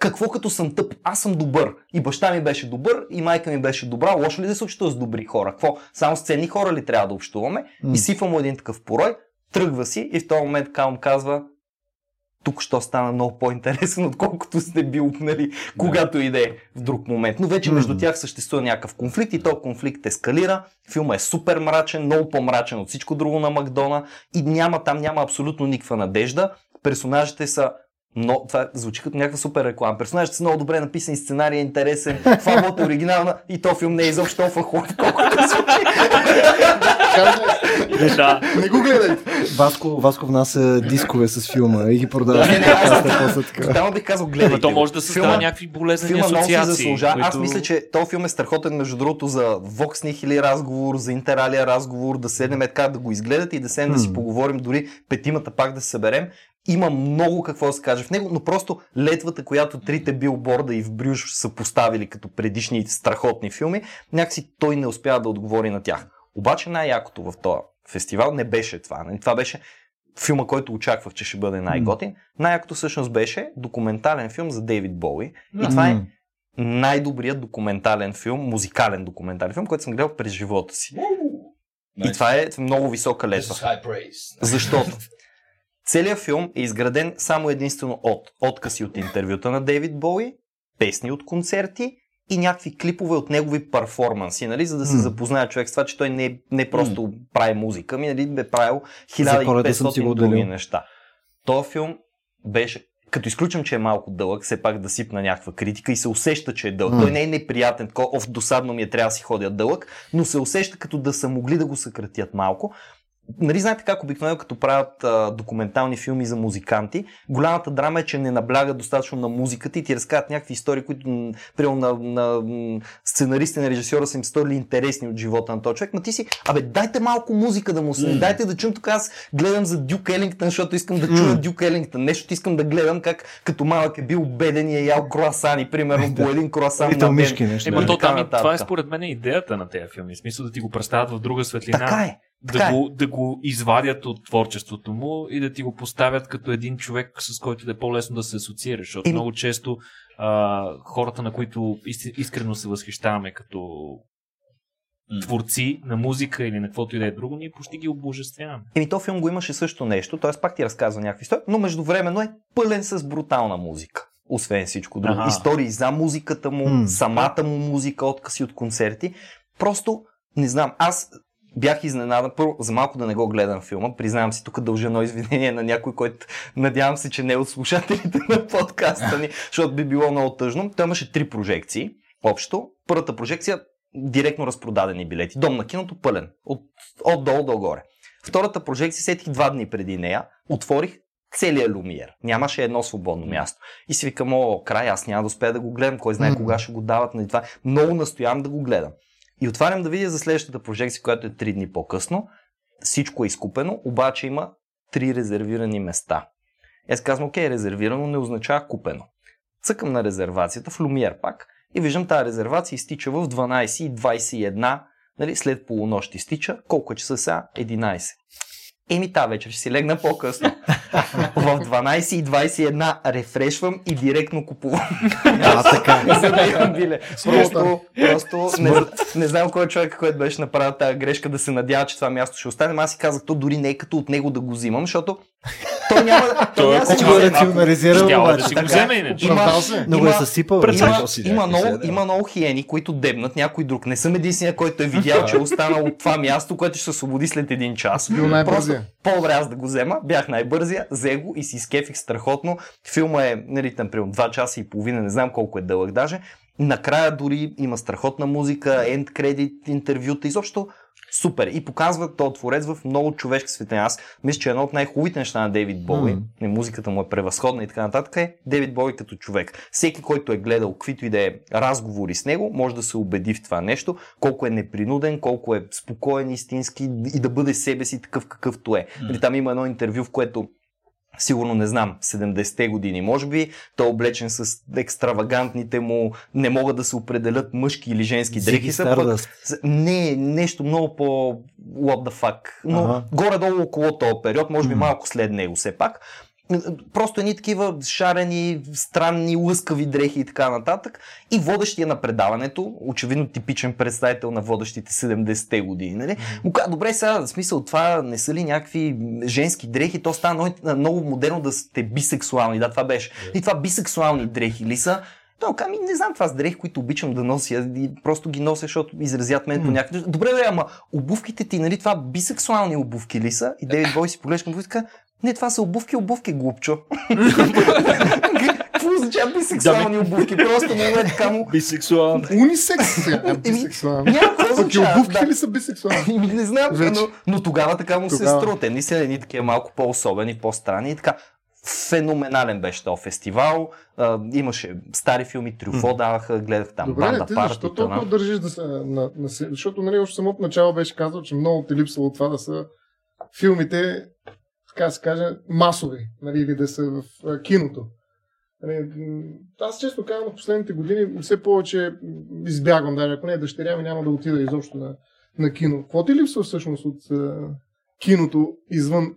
Какво като съм тъп? Аз съм добър. И баща ми беше добър, и майка ми беше добра. Лошо ли да се общува с добри хора? Какво? Само с ценни хора ли трябва да общуваме? М. И сифа му един такъв порой, тръгва си и в този момент Каум казва тук що стана много по-интересен, отколкото сте бил, нали, когато иде в друг момент. Но вече между Мгм. тях съществува някакъв конфликт и този конфликт ескалира. Филма е супер мрачен, много по-мрачен от всичко друго на Макдона и няма там няма абсолютно никаква надежда. Персонажите са но това звучи като някаква супер реклама. Персонажите са много добре написани, сценария е интересен, фабулата е оригинална и то филм не е изобщо толкова хубав, колкото. Не го гледай. Васко, Васко внася дискове с филма и ги продава. Не, не, аз-. Тотално бих казал, гледайте то може да създава някакви болезнени асоциации. Аз мисля, че този филм е страхотен, между другото, за Vox Nihili разговор, за Интералия разговор, да седнем е така да го изгледате и да седнем да си поговорим, дори петимата пак да се съберем. Има много какво да се каже в него, но просто летвата, която трите билборда и в Брюш са поставили като предишни страхотни филми, някакси той не успява да отговори на тях. Обаче най-якото в този фестивал не беше това. нали? Това беше филма, който очаквах, че ще бъде най-готин. Най-якото всъщност беше документален филм за Дейвид Боуи. И това е най-добрият документален филм, музикален документален филм, който съм гледал през живота си. И това е много висока летва. Защото целият филм е изграден само единствено от откъси от интервюта на Дейвид Боуи, песни от концерти и някакви клипове от негови перформанси, нали, за да се М. запознае човек с това, че той не, не просто прави музика, ми нали, бе правил За коледа съм си 1500 го други неща. Този филм беше като изключвам, че е малко дълъг, все пак да сипна някаква критика и се усеща, че е дълъг. М. Той не е неприятен, такова, оф, досадно ми е, трябва да си ходя дълъг, но се усеща като да са могли да го съкратят малко. Нали знаете как обикновено като правят а, документални филми за музиканти, голямата драма е, че не наблягат достатъчно на музиката и ти разказват някакви истории, които примерно на, на м, сценаристи, на режисьора са им сторили интересни от живота на този човек, но ти си, абе дайте малко музика да му се, М. дайте да чуем тук аз гледам за Дюк Елингтън, защото искам да чуя М. Дюк Елингтън, нещо искам да гледам как като малък е бил беден и е ял круасани, примерно по един круасан на ден. мишки нещо. Ема Да. то там, това е според мен идеята на тези филми. В смисъл да ти го представят в друга светлина. Така е. Да, е. го, да го извадят от творчеството му и да ти го поставят като един човек, с който да е по-лесно да се асоциираш. Защото Еми- много често а, хората, на които ис- искрено се възхищаваме като творци на музика или на каквото и да е друго, ние почти ги обожествяваме. Еми, то филм го имаше също нещо, т.е. пак ти разказва някакви истории, но междувременно е пълен с брутална музика. Освен всичко друго. Аха. Истории за музиката му, М. самата му музика, откъси от концерти. Просто, не знам, аз бях изненадан. Първо, за малко да не го гледам филма. Признавам си, тук дължа едно извинение на някой, който надявам се, че не е от слушателите на подкаста ни, защото би било много тъжно. Той имаше три прожекции. Общо. Първата прожекция директно разпродадени билети. Дом на киното пълен. От, от долу до горе. Втората прожекция сетих два дни преди нея. Отворих целият Люмиер. Нямаше едно свободно място. И си викам, о, край, аз няма да успея да го гледам, кой знае кога ще го дават на това. Много настоявам да го гледам. И отварям да видя за следващата прожекция, която е 3 дни по-късно. Всичко е изкупено, обаче има три резервирани места. Аз казвам, окей, резервирано не означава купено. Цъкам на резервацията в Люмиер пак и виждам тази резервация изтича в 12.21, нали, след полунощ изтича. Колко е часа сега? 11. Еми тази вечер ще си легна по-късно. в 12.21 рефрешвам и директно купувам. А, така. за да имам биле. Просто, просто не, не знам кой е човек, който беше направил тази грешка да се надява, че това място ще остане. Аз си казах, то дори не е като от него да го взимам, защото той няма, той няма да си го е вземе. рационализирал, Щяла да обаче. си го вземе иначе. Има- Оправдал се. Много е Има- съсипал. Има, има, много, има много хиени, които дебнат някой друг. Не съм единствения, който е видял, че е останал от това място, което ще се освободи след един час. Бил най-бързия. По-добре аз да го взема, бях най-бързия, взе го и си изкефих страхотно. Филма е, нали, там, примерно 2 часа и половина, не знам колко е дълъг даже. Накрая дори има страхотна музика, енд кредит, интервюта, изобщо супер. И показва този творец в много човешка светлина. Аз мисля, че едно от най-хубавите неща на Дейвид Мгм. mm. музиката му е превъзходна и така нататък, е Дейвид Боуи като човек. Всеки, който е гледал каквито и да е разговори с него, може да се убеди в това нещо, колко е непринуден, колко е спокоен, истински и да бъде себе си такъв какъвто е. Mm. Там има едно интервю, в което сигурно не знам, 70-те години, може би, той е облечен с екстравагантните му, не могат да се определят мъжки или женски дрехи. Са пък- Не, нещо много по what the fuck. Но Ага. горе-долу около този период, може би малко след него все пак. Просто едни такива шарени, странни, лъскави дрехи и така нататък. И водещия на предаването, очевидно типичен представител на водещите 70-те години, нали? Му каза, добре, сега, в смисъл, това не са ли някакви женски дрехи? То става много, много модерно да сте бисексуални. Да, това беше. И това бисексуални дрехи ли са? Той каза, ми не знам, това са дрехи, които обичам да нося и просто ги нося, защото изразят мен по М. някакъв. Добре, бе, ама обувките ти, нали, това бисексуални обувки ли са? И Дейвид Бой си поглежда към не, това са обувки, обувки, глупчо. Какво означава бисексуални обувки? Просто не е така му. Бисексуален. Унисекс сега. Бисексуален. Няма какво Пък и означава. обувките да. ли са бисексуални? Не знам, но, тогава така му се струва. Те наистина едни такива малко по-особени, по-странни и така. Феноменален беше този фестивал. А, имаше стари филми, Трюфо даваха, гледах там Добре, банда ти защо партията. толкова На... държиш да се... На, на, се- защото нали, още самото начало беше казал, че много ти липсвало това да са филмите, така се каже, масови, нали, или да са в киното. Нали, аз често казвам, в последните години все повече избягвам, даже ако не е дъщеря ми, няма да отида изобщо на, на кино. Какво ти липсва всъщност от киното извън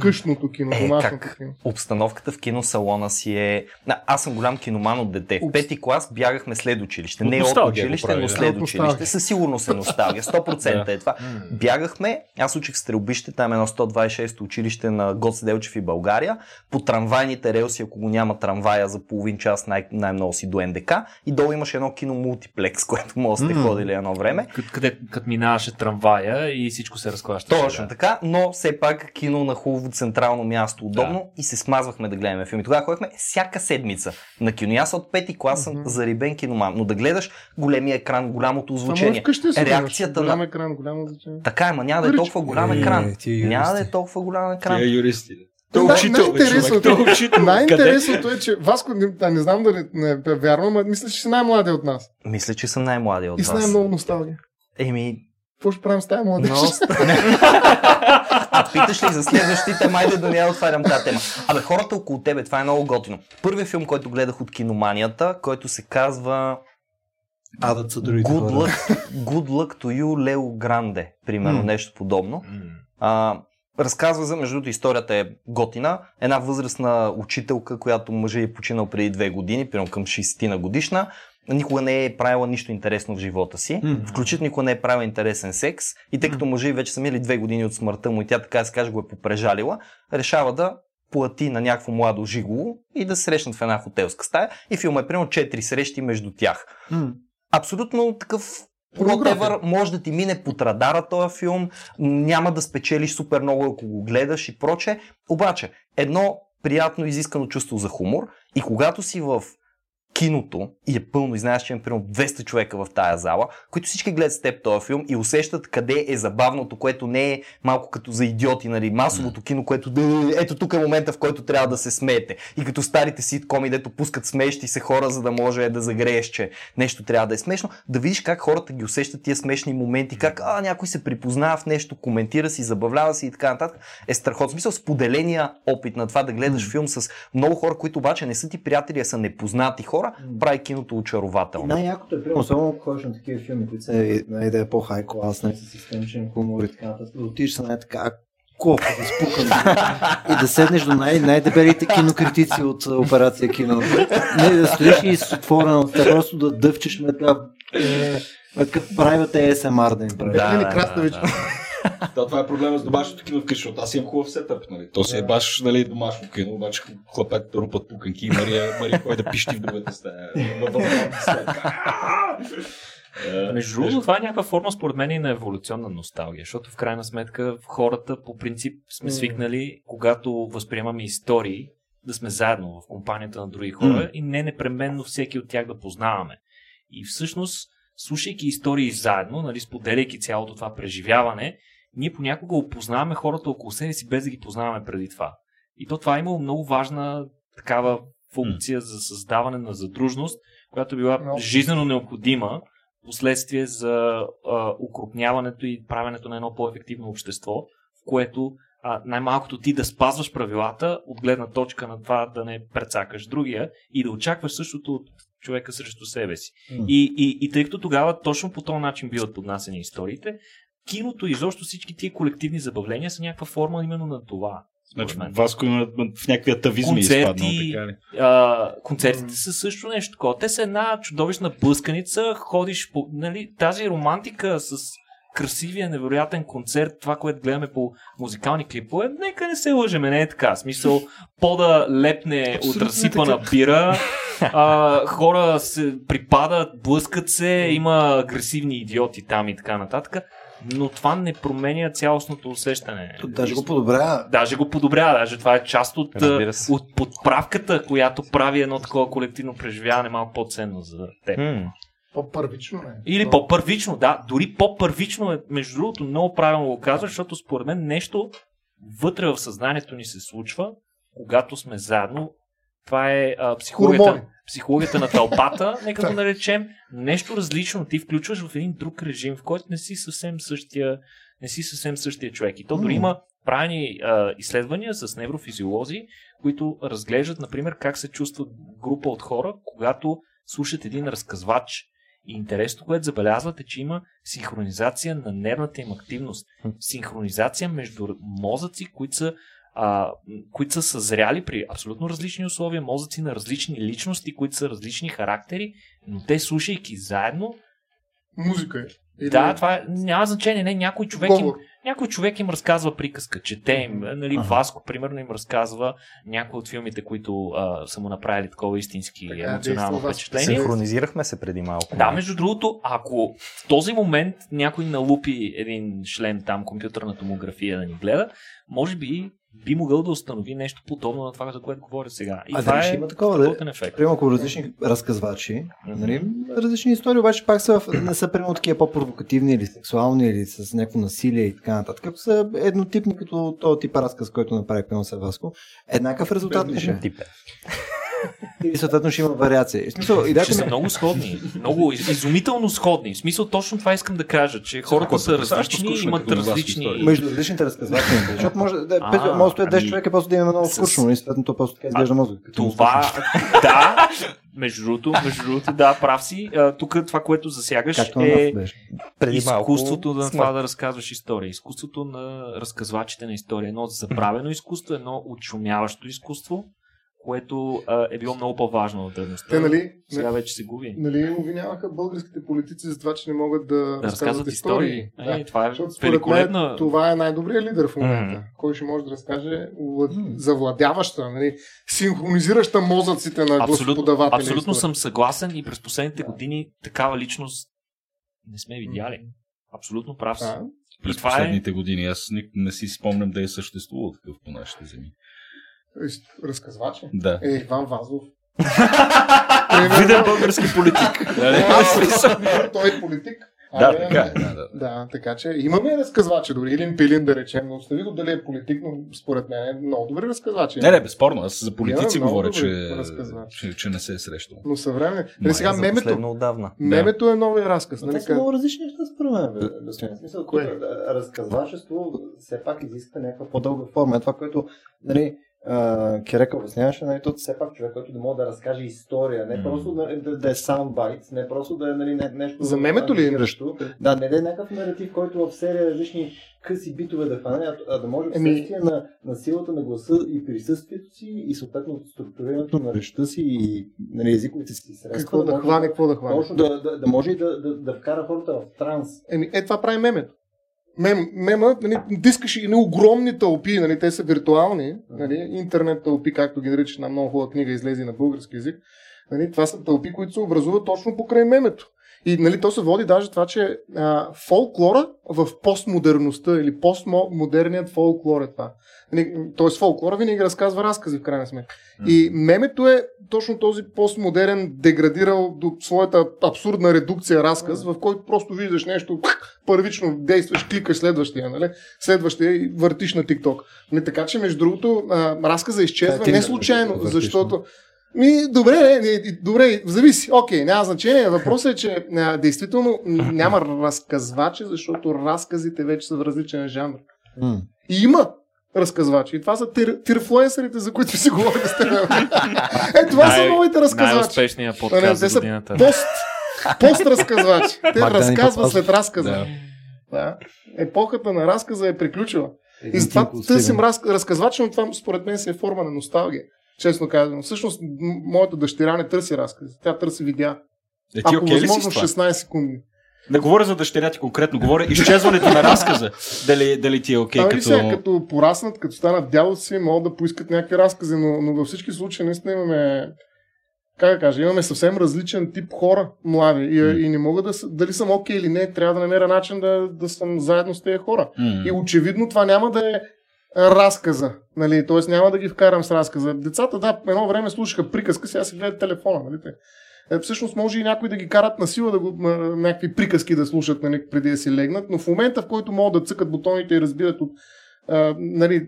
къщното кино, Е, домашното как? кино? Обстановката в киносалона си е... А, аз съм голям киноман от дете. В пети клас бягахме след училище. От Не от носталгия го училище, прави, но след От училище. Със сигурност е носталгия. 100% е това. Бягахме, аз учих стрелбище, там е едно 126 училище на Гоце Делчев и България, по трамвайните релси, ако го няма трамвая за половин час, най- най-много си до НДК, и долу имаше едно кино мултиплекс, което може да сте ходили едно време. Къд, къде, като минаваше трамвая и всичко се разклащаше. Точно така, но все пак кино на хубаво централно място, удобно и се смазвахме да гледаме филми. Тогава ходихме всяка седмица на кино. Аз от пети клас съм Мгм. зарибен киноман, но да гледаш големия екран, голямото вкъщи си реакцията голям на- екран, голямо значение. Така е, ма няма да е толкова голям Е, екран. Няма да е толкова голям екран. Тия юристи. Най- Той е учител, най-интересното- човек. Е учител. Най-интересното е, че Васко, не, да, не знам дали не вярвам, но мисля, че си най-младия от нас. Мисля, че съм най-младия от И с най-много носталгия. Еми, Какво ще правим с тази младеж? много А питаш ли за следващите, майде да не я отварям тази тема. Абе, хората около тебе, това е много готино. Първият филм, който гледах от киноманията, който се казва Адът са другите Good хора. luck, good luck to you, Лео Гранде. Примерно М. нещо подобно. М. А, разказва за, между другото, историята е готина. Една възрастна учителка, която мъжа е починал преди две години, примерно към 60 на годишна, никога не е правила нищо интересно в живота си. М. Включително никога не е правила интересен секс. И тъй като мъжа вече са мили две години от смъртта му и тя така да се каже го е попрежалила, решава да плати на някакво младо жиголо и да се срещнат в една хотелска стая. И филма е примерно 4 срещи между тях М. абсолютно такъв whatever, може да ти мине под радара този филм, няма да спечелиш супер много, ако го гледаш и проче. Обаче, едно приятно изискано чувство за хумор и когато си в киното и е пълно и знаеш, че има примерно 200 човека в тая зала, които всички гледат с теб този филм и усещат къде е забавното, което не е малко като за идиоти, нали, масовото кино, което ето тук е момента, в който трябва да се смеете. И като старите ситкоми, дето пускат смеещи се хора, за да може да загрееш, че нещо трябва да е смешно, да видиш как хората ги усещат тия смешни моменти, как а, някой се припознава в нещо, коментира си, забавлява си и така нататък, е страхотно. Смисъл споделения опит на това да гледаш филм с много хора, които обаче не са ти приятели, а са непознати хора, прави киното очарователно. Най-якото е, примерно, ако ходиш на такива филми, които са една идея по-хай клас, не с системичен хумор и така нататък, да отидеш са най-така колко да спукан и да седнеш до най- най-дебелите кинокритици от операция кино. Не, да стоиш и с отворена от просто да дъвчеш ме така, е, така правят ASMR да им прави. Да, да, да, да. Да, това е проблема с домашното кино вкъщи, защото аз имам хубав сетъп, нали? То си е баш, нали, домашно кино, обаче хлапетата рупат пуканки и Мария, Мария кой да пищи в другата стая. Е, Между другото, това е някаква форма, според мен, и на еволюционна носталгия, защото в крайна сметка хората по принцип сме свикнали, когато възприемаме истории, да сме заедно в компанията на други хора и не непременно всеки от тях да познаваме. И всъщност, слушайки истории заедно, нали, споделяйки цялото това преживяване, ние понякога опознаваме хората около себе си, без да ги познаваме преди това. И то това е имало много важна такава функция за създаване на задружност, която е била жизненно необходима последствие за а, укрупняването и правенето на едно по-ефективно общество, в което а, най-малкото ти да спазваш правилата от гледна точка на това да не прецакаш другия и да очакваш същото от човека срещу себе си. М. И, и, и тъй като тогава точно по този начин биват поднасени историите, киното и изобщо всички тия колективни забавления са някаква форма именно на това. Значи. Васко има в някакви атавизми Концерти, изпаднал, така ли? а, концертите са също нещо такова. Те са една чудовищна блъсканица, ходиш по... Нали, тази романтика с красивия, невероятен концерт, това, което гледаме по музикални клипове, нека не се лъжеме, не е така. Смисъл, пода лепне от Абсолютно разсипана бира, а, хора се припадат, блъскат се, има агресивни идиоти там и така нататък, но това не променя цялостното усещане. То Даже го подобрява. Даже го подобрява, даже това е част от, от подправката, която прави едно такова колективно преживяване малко по-ценно за теб. М. По-първично не. Или по-първично, да. Дори по-първично е, между другото, много правилно го казва, защото според мен нещо вътре в съзнанието ни се случва, когато сме заедно. Това е а, психологията, Хормони. психологията на тълпата, нека го наречем. Нещо различно. Ти включваш в един друг режим, в който не си съвсем същия, не си съвсем същия човек. И то дори има правени а, изследвания с неврофизиолози, които разглеждат, например, как се чувстват група от хора, когато слушат един разказвач. И интересното, което забелязват е, че има синхронизация на нервната им активност. Синхронизация между мозъци, които са, а, които са съзряли при абсолютно различни условия, мозъци на различни личности, които са различни характери, но те слушайки заедно, Музика е. Или да, това е, няма значение, не, някой човек им, някой човек им разказва приказка, чете им, нали, Ага. Васко, примерно, им разказва някои от филмите, които а, са му направили такова истински Така, емоционално действа впечатление. Синхронизирахме се преди малко. Да, между другото, ако в този момент някой налупи един шлем там, компютърна томография да ни гледа, може би би могъл да установи нещо подобно на това, за което говоря сега. И А това е ще има такова, да? ефект. Примерно, ако различни разказвачи, нали, различни истории, обаче пак са не са примерно такива по-провокативни или сексуални или с някакво насилие и така нататък. Ако са еднотипни като този тип разказ, който направи Пено Саваско, еднакъв резултат ли е? Е. Или съответно ще има вариация. В смисъл, Ще идеята са ми... много сходни. Много из- изумително сходни. В смисъл, точно това искам да кажа, че хората са различни, имат различни... история. Между различните разказвачи. Защото може да, стоят 10 ами, човека, после да имаме много скучно. И съответно то просто така изглежда мозък. Това, да, между другото, между другото, да, прав си. Тук това, което засягаш Както е. Преди изкуството на това да разказваш история. Изкуството на разказвачите на история. Едно забравено изкуство, едно отшумяващо изкуство, което а, е било много по-важно от древността. Те, нали, Сега вече се губи. нали обвиняваха българските политици за това, че не могат да, Да разказват истории. Да. Е, това е Защото според мен великолепна. това е най-добрият лидер в момента, Мгм. кой ще може да разкаже влад... Мгм. завладяваща, нали, синхронизираща мозъците на Абсолютно, гласоподавателя. абсолютно история. съм съгласен и през последните години такава личност не сме видяли. Абсолютно прав си. А, През е- последните години аз не, не си спомням да е съществувал такъв по нашите земи. Разказвачи. Да. Е, Иван Вазов. Виден български политик. Той е политик. Да, така е. Да, да. Да, така че имаме разказвачи, дори един пилин да речем, но остави го дали е политик, но според мен е много добри разказвачи. Не, не, безспорно. Аз за политици говоря, че, че, че не се е срещал. Но съвремен. Май, Нали, сега За мемето, отдавна. мемето е новия разказ. Но Нали, са много различни неща според мен. В смисъл, Кое? разказвачество все пак изисква някаква по-дълга форма. Това, което нали, Керека обясняваше, нали, то все пак човек, който да може да разкаже история, не Мгм. просто нали, да, да е soundbite, не просто да е нали, не, нещо За мемето ли имаш? ангажиращо. Да, не да е някакъв наратив, който в серия различни къси битове да хване, а, а да може Еми- на, на силата на гласа и присъствието си и съответно структурирането на речта си и нали, езиковите си средства. Какво да може хване, какво да хване. Точно, да, да, да може и да, да, да вкара хората в транс. Еми, е, това прави мемето. Мем, мема, нали, дискаш и огромни тълпи, нали, те са виртуални, нали, интернет тълпи, както ги нарича на много хубава книга, излезе на български язик. Нали, това са тълпи, които се образуват точно покрай мемето. И нали, то се води даже това, че а, фолклора в постмодерността или постмодерният фолклор е това. Нали, Тоест фолклора винаги разказва разкази в крайна сметка. И мемето е точно този постмодерен деградирал до своята абсурдна редукция разказ, в който просто виждаш нещо, първично действаш, кликаш следващия, нали? следващия и въртиш на TikTok. Не, така че, между другото, а, разказа изчезва Да, не не случайно, въртиш, защото ми, добре, не, не, добре, зависи. Окей, няма значение. Въпросът е, че а, действително няма разказвачи, защото разказите вече са в различен жанр. М. И има разказвачи. И това са тир, тирфлуенсърите, за които си говорим с теб. Е, това са Най- новите разказвачи. Най-успешният А, не, подкаст те за са годината. пост, пост разказвачи. Те разказват след разказа. Да. Да. Епохата на разказа е приключила. И Един затова тип търсим раз, разказвач, но това според мен си е форма на носталгия. Честно казвам. Всъщност, моята дъщеря не търси разкази. Тя търси видеа. Е, ти Ако си възможно с това? 16 секунди. Не говоря за дъщеря ти конкретно, говоря изчезването на разказа. Дали, дали ти е окей Ами като... сега, като пораснат, като станат дядо си, могат да поискат някакви разкази, но, но във всички случаи наистина имаме как да кажа, имаме съвсем различен тип хора, млади, и, М. и не мога да, дали съм окей или не, трябва да намеря начин да, да съм заедно с тези хора. М. И очевидно това няма да е разказа, нали, т.е. няма да ги вкарам с разказа. Децата, да, едно време слушаха приказка, сега си гледат телефона, нали? Е, всъщност може и някои да ги карат на сила да го, някакви приказки да слушат нали, преди да си легнат, но в момента, в който могат да цъкат бутоните и разбират от а, нали,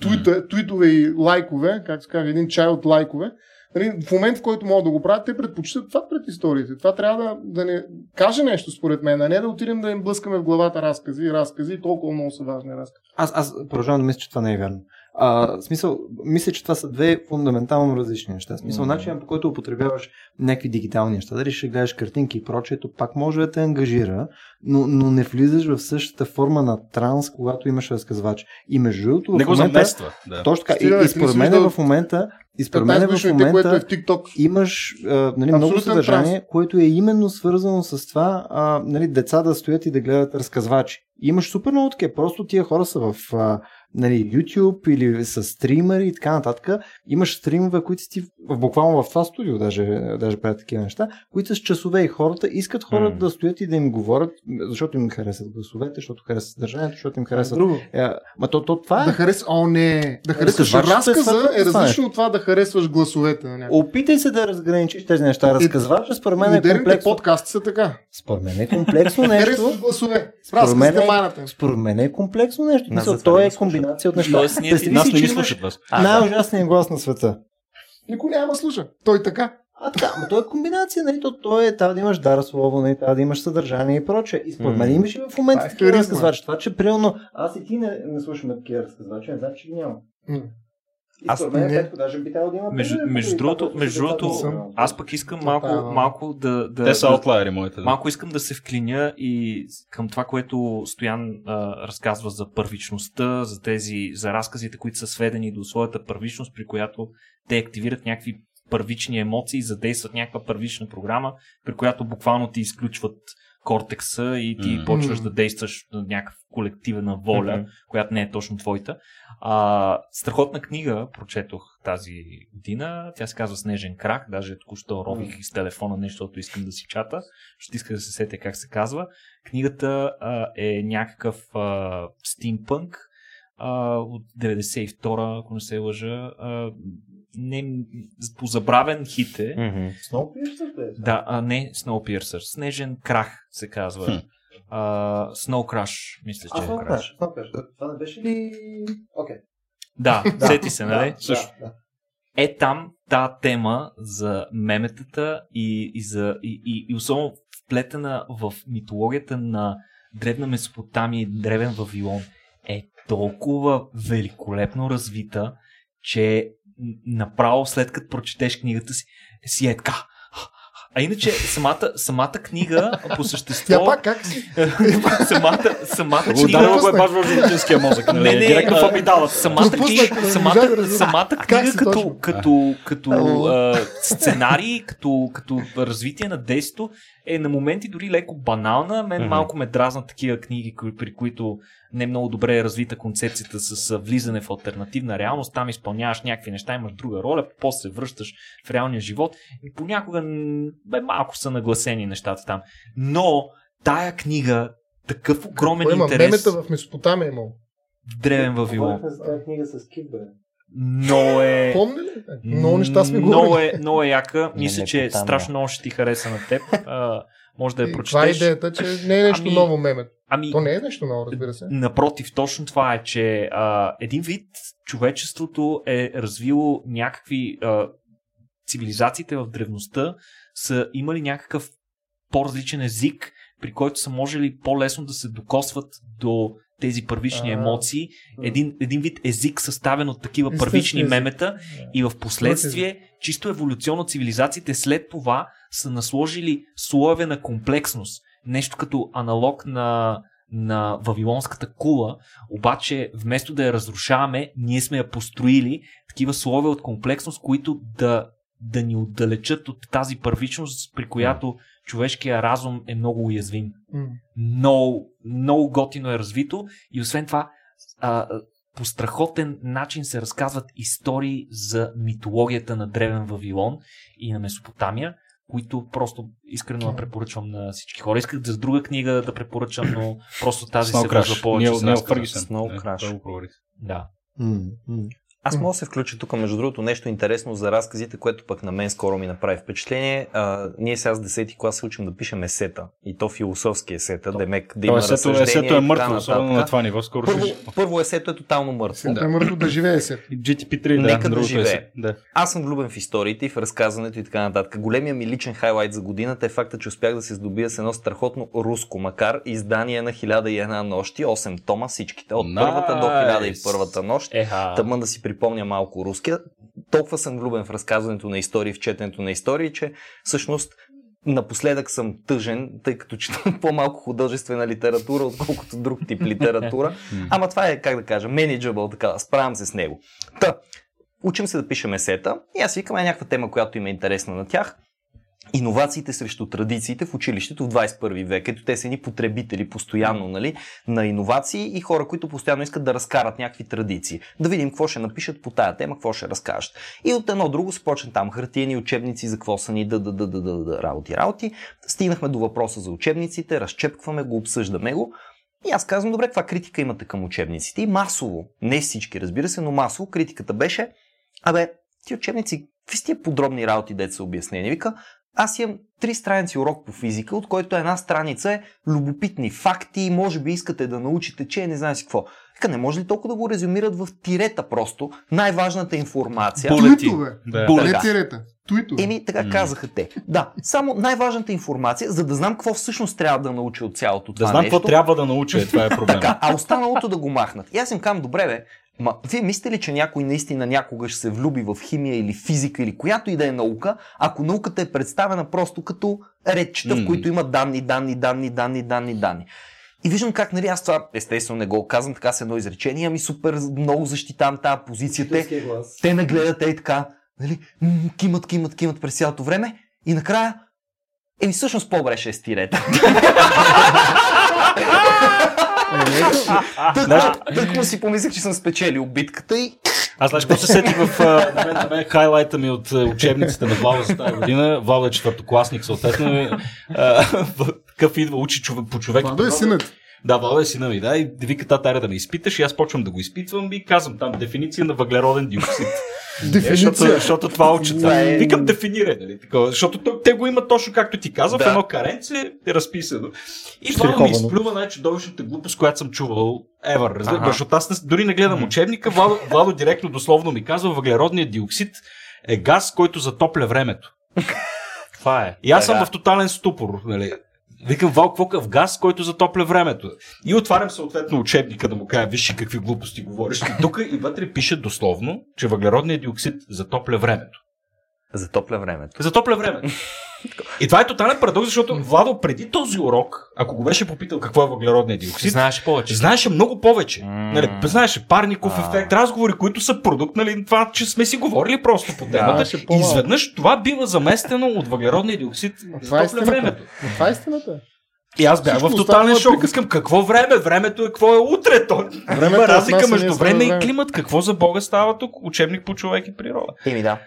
туита, туитове и лайкове, как се казва, един чай от лайкове, нали, в момент, в който могат да го правят, те предпочитат това пред историите. Това трябва да, да не каже нещо, според мен, а не да отидем да им блъскаме в главата разкази разкази и толкова много са важни разкази. Аз, аз продължавам да мисля, че това не е вярно. А, в смисъл, мисля, че това са две фундаментално различни неща. В смисъл, Мгм. начинът по който употребяваш някакви дигитални неща, дали ще гледаш картинки и прочеето, пак може да те ангажира, но, но не влизаш в същата форма на транс, когато имаш разказвач. И между другото, Не в го момента, замества. Да. точно така, Стига, и, и според мен виждал в момента, и според мен в 15 което е момента в TikTok. имаш а, нали, много съдържание, което е именно свързано с това а, нали, деца да стоят и да гледат разказвачи. Имаш супер много такива. Просто тия хора са в а, нали, YouTube или с стримери и така нататък. Имаш стримове, които си в- буквално в това студио даже, даже правят такива неща, които с часове и хората искат хората М. да стоят и да им говорят, защото им харесват гласовете, защото харесват съдържанието, защото им харесват. Друго. Е, ма то, то това е. Да харес... О, не! Да харесваш разказа е това различно от това да харесваш гласовете на някой. Опитай се да разграничиш тези неща. Разказвача според мен е комплексно. подкасти са така. Според мен е комплексно нещо. Харесваш гласове. Според мен е-. Според мен е комплексно нещо. То е слушат. Комбинация от неща. Тоест, ние- Представи Нас си, не ни слушат вас. Най-ужасният глас на света. Никой няма да слуша. Той така. А така, но то е комбинация, нали? То, то е, трябва да имаш дар слово, нали? трябва да имаш съдържание и прочее. И според мен имаш и в момента е такива разказвачи. Това, че примерно аз и ти не, не слушаме такива разказвачи, не значи, че ги няма. Аз според мен, не. Петко, даже би трябвало да има. Между, между другото, между другото, съм. аз пък искам малко, е, но- малко да, да, Те са аутлайери, моите. Да. Малко искам да се вклиня и към това, което Стоян а, разказва за първичността, за тези, за разказите, които са сведени до своята първичност, при която те активират някакви първични емоции, задействат някаква първична програма, при която буквално ти изключват кортекса и ти Мгм. почваш да действаш на някаква колективна воля, Мгм. която не е точно твоята. А, страхотна книга прочетох тази година. Тя се казва Снежен крак. Даже току-що рових из телефона нещо, защото искам да си чата. Ще иска да се сетя как се казва. Книгата а, е някакъв а, стимпънк а, от 92-а, ако не се лъжа. А, не, позабравен хит е. Мгм. Snowpiercer бе. Да, а не Snowpiercer. Снежен крах се казва. Хм. А, Snow Crash, мисля, А, че е. Snowcrash. Snowcrash. Това не беше ли... Окей. Да, сети се, нали? Да, Също. да, да. Е там тази тема за меметата и, и, за, и, и, и особено вплетена в митологията на древна Месопотамия и древен Вавилон е толкова великолепно развита, че направо след като прочетеш книгата си, си е така. А иначе самата, самата книга по същество... Я пак как си? самата, самата книга... ударила го е баш в животинския мозък. Не, Нали? не, Директно а, в амигдалата. Самата книга, не самата, самата книга като, като, като сценарий, като, като развитие на действието е на моменти дори леко банална. Мен Мгм. малко ме дразнат такива книги, кои- при които не е много добре е развита концепцията с влизане в альтернативна реалност. Там изпълняваш някакви неща, имаш друга роля, после се връщаш в реалния живот и понякога бе, малко са нагласени нещата там. Но тая книга такъв огромен Кой има интерес мемета в Месопотамия имал. в древен Вавилон. Говорихме за тази книга с Кит, бе. Но е... Помни ли? Много неща сме Много говорили. е, много е яка. Мисля, че Месопотамия. страшно много ще ти хареса на теб. А, може да я И Това е прочетеш. идеята, че не е нещо Ами- ново меме. Ами, То не е нещо ново, разбира се. Напротив, точно това е, че а, един вид човечеството е развило някакви а, цивилизациите в древността са имали някакъв по-различен език, при който са можели по-лесно да се докосват до тези първични емоции. Един, един вид език съставен от такива първични мемета. И в последствие, чисто еволюционно цивилизациите след това са насложили слоеве на комплексност. Нещо като аналог на, на Вавилонската кула, обаче вместо да я разрушаваме, ние сме я построили такива слоеве от комплексност, които да, да ни отдалечат от тази първичност, при която човешкия разум е много уязвим М. много, много готино е развито и освен това а, по страхотен начин се разказват истории за митологията на Древен Вавилон и на Месопотамия, които просто искрено я препоръчвам на всички хора. Исках да с друга книга да препоръчам, но просто тази се връзва повече с Нил разказа. Фъргюсън. Snow той го проверих. Да. Аз мога да се включа тук, между другото, нещо интересно за разказите, което пък на мен скоро ми направи впечатление. А, ние сега с 10-ти клас се учим да пишем есета. И то философски есета, демек да има Това есето, есето е мъртво, особено на това ниво. Скоро Първо, ще... първо есето е тотално мъртво. Да. е мъртво да живее се. И GTP3, да, Нека да живее. Да. Аз съм влюбен в историите и в разказването и така нататък. Големия ми личен хайлайт за годината е факта, че успях да се здобия с едно страхотно руско, макар издание на 1001 нощи, 8 тома всичките, от първата до 1001 нощ. Еха. Тъмън да си припомня малко руския. Толкова съм влюбен в разказването на истории, в четенето на истории, че всъщност напоследък съм тъжен, тъй като чета по-малко художествена литература, отколкото друг тип литература. Ама това е, как да кажа, manageable, така, справям се с него. Та, учим се да пишем есета и аз викам е някаква тема, която им е интересна на тях. Иновациите срещу традициите в училището в 21 век. Ето те са ни потребители постоянно нали, на иновации и хора, които постоянно искат да разкарат някакви традиции. Да видим какво ще напишат по тая тема, какво ще разкажат. И от едно друго започна там хартиени учебници за какво са ни да, да, да, да, да, да, работи, работи. Стигнахме до въпроса за учебниците, разчепкваме го, обсъждаме го. И аз казвам, добре, каква критика имате към учебниците? И масово, не всички, разбира се, но масово критиката беше, абе, ти учебници, какви тия подробни работи, деца са обяснени? Вика, аз имам три страници урок по физика, от който една страница е любопитни факти, може би искате да научите, че не знам си какво. Вика, не може ли толкова да го резюмират в тирета просто? Най-важната информация. Булети. Туитове. Да. Булет. Така. тирета. Туитове. Еми, така казаха те. Да, само най-важната информация, за да знам какво всъщност трябва да науча от цялото Да това знам нещо. какво трябва да науча, е, това е проблема. Така, а останалото да го махнат. И аз им казвам, добре бе, ма вие мислите ли, че някой наистина някога ще се влюби в химия или физика или която и да е наука, ако науката е представена просто като речета, в М. които има данни, данни, данни, данни, данни, данни. И виждам как, нали, аз това естествено не го казвам така с едно изречение, ами супер много защитавам тази позиция. Те, те ме гледат ей така, нали, кимат, кимат, кимат през цялото време и накрая, еми всъщност по-добре ще е с тирета. Тък му си помислих, че съм спечелил битката и Аз знаеш какво се сетих в а, на мен, на мен хайлайта ми от учебниците на Владо за тази година. Владо е четвъртокласник, съответно. е, а, в- Такъв идва, учи човек, по човек. Владо е синът. Да, Владо е сина ми, да. И вика аре да ме изпиташ и аз почвам да го изпитвам и казвам там дефиниция на въглероден диоксид. Дефиниция. Защото, защото това. Това е- Викам дефинирай, нали? Такова, защото то- те го имат точно както ти каза, в Да. едно каренце е разписано. И това ми изплюва най-чудовищната глупост, която съм чувал ever. Разбира, Ага. защото аз не- дори не гледам учебника. Владо, Владо директно дословно ми казва, въглеродният диоксид е газ, който затопля времето. Това е. И аз съм Така. в тотален ступор. Нали? Викам, Вал, какво газ, който затопля времето. И отварям съответно учебника да му кажа, виж какви глупости говориш. И тук и вътре пише дословно, че въглеродният диоксид затопля времето. Затопля времето. Затопля времето. И това е тотален парадокс, защото Владо преди този урок, ако го беше попитал какво е въглеродният диоксид, знаеш повече. знаеше много повече. М. Нали, знаеше парников А. ефект, разговори, които са продукт, нали, това, че сме си говорили просто по темата. Знаеше и изведнъж това бива заместено от въглеродния диоксид. Това е времето. Но това е истината. И аз бях Всичко в тотален е шок. Искам какво време? Времето е какво е утре. То... Времето Има е разлика между с време и време. климат. Какво за Бога става тук? Учебник по човек и природа. Еми да.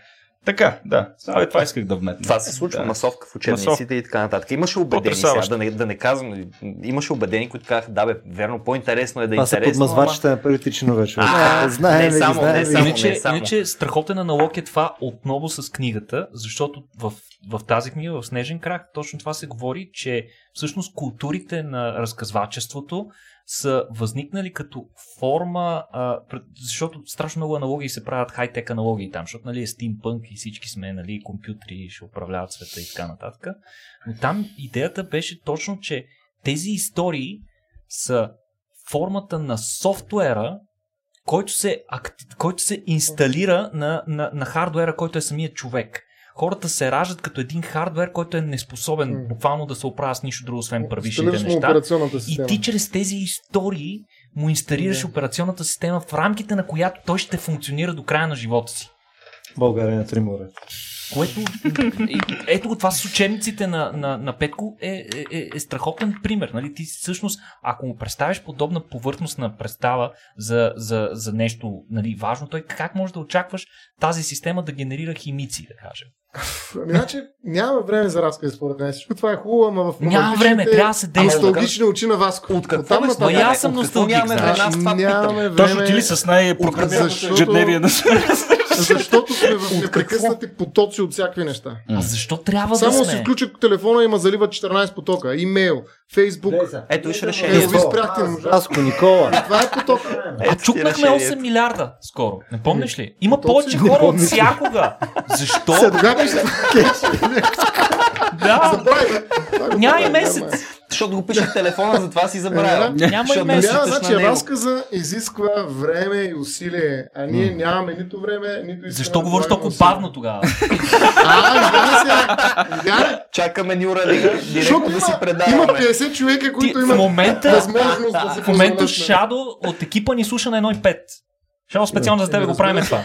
Така, да. Абе, това исках да вметна. Това се случва, Да. масовка в учебниците Масовка. и така нататък. Имаше убедени сега, да не, да не казвам, имаше убедени, които казаха, да бе, верно, по-интересно е да е Това са интересно. подмазвачите на първите чинове, човек. Знаем не само, знаем не само. Иначе, не само. иначе страхотен аналог е това отново с книгата, защото в, в тази книга, в Снежен крак, точно това се говори, че всъщност културите на разказвачеството са възникнали като форма, защото страшно много аналогии се правят, хай-тек аналогии там, защото нали, е стимпънк и всички сме нали, компютри, ще управляват света и така нататък. Но там идеята беше точно, че тези истории са формата на софтуера, който се, който се инсталира на, на, на хардуера, който е самия човек. Хората се раждат като един хардвер, който е неспособен М. буквално да се оправя с нищо друго, освен първичните неща. операционната И ти чрез тези истории му инсталираш Да. операционната система в рамките на която той ще функционира до края на живота си. България на три моря. Което, е- ето го, това с учебниците на, на, на Петко е, е, е, е страхотен пример. Нали? Ти всъщност, ако му представиш подобна повърхностна представа за, за, за нещо нали, важно, той как може да очакваш тази система да генерира химици, да кажем? Ами, значи, няма време за разкази, според мен. Всичко това е хубаво, ама в Няма време, трябва да се действа. Носталгични очи на Васко. От какво нататък- Ма аз съм От носталгик, нямаме знаеш. Нямаме време. Точно ти ли с най-програмираното Защото- ежедневие на Защото сме в непрекъснати потоци от всякакви неща. А защо трябва Само да си сме? включа телефона и ма залива 14 потока. Имейл, Фейсбук. Ето виж Е, решението. ви спряхте, не можа. Аско, Никола. Това е потока. А чукнахме решението. 8 милиарда скоро. Не помниш ли? Има повече хора от всякога. Защо? Сега ще Да, забравя. няма и месец. Защото го пише в телефона, затова си забравя. Е, Няма и месец. Значи разказа изисква време и усилие, а ние нямаме нито време, нито искаме. Защо говориш толкова бавно тогава? А. Чакаме Нюра Лига, директно Защото да си има, има предаваме. 50 човека, които имат възможност да се в момента Шадо от екипа ни слуша на 1.5. Шадо специално за тебе го правим това.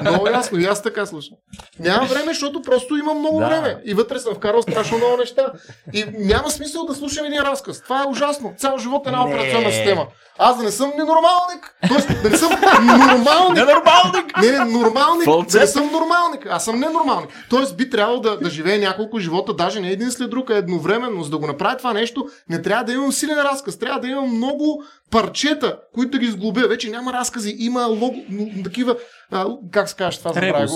Много ясно, и аз така слушам. Няма време, защото просто има много Да. време. И вътре съм вкарал страшно много неща. И няма смисъл да слушам един разказ. Това е ужасно. Цял живот е една операционна система. Аз да не съм ненормалник. Тоест, да не съм нормалник. Ненормалник! Не, не, нормалник. Да не съм нормалник. Аз съм ненормалник. Тоест би трябвало да, да живее няколко живота, даже не един след друг, а едновременно. За да го направя това нещо, не трябва да имам силен разказ. Трябва да имам много парчета, които да ги сглобя. Вече няма разкази, има лого, такива, а, как се казва това? Ребус.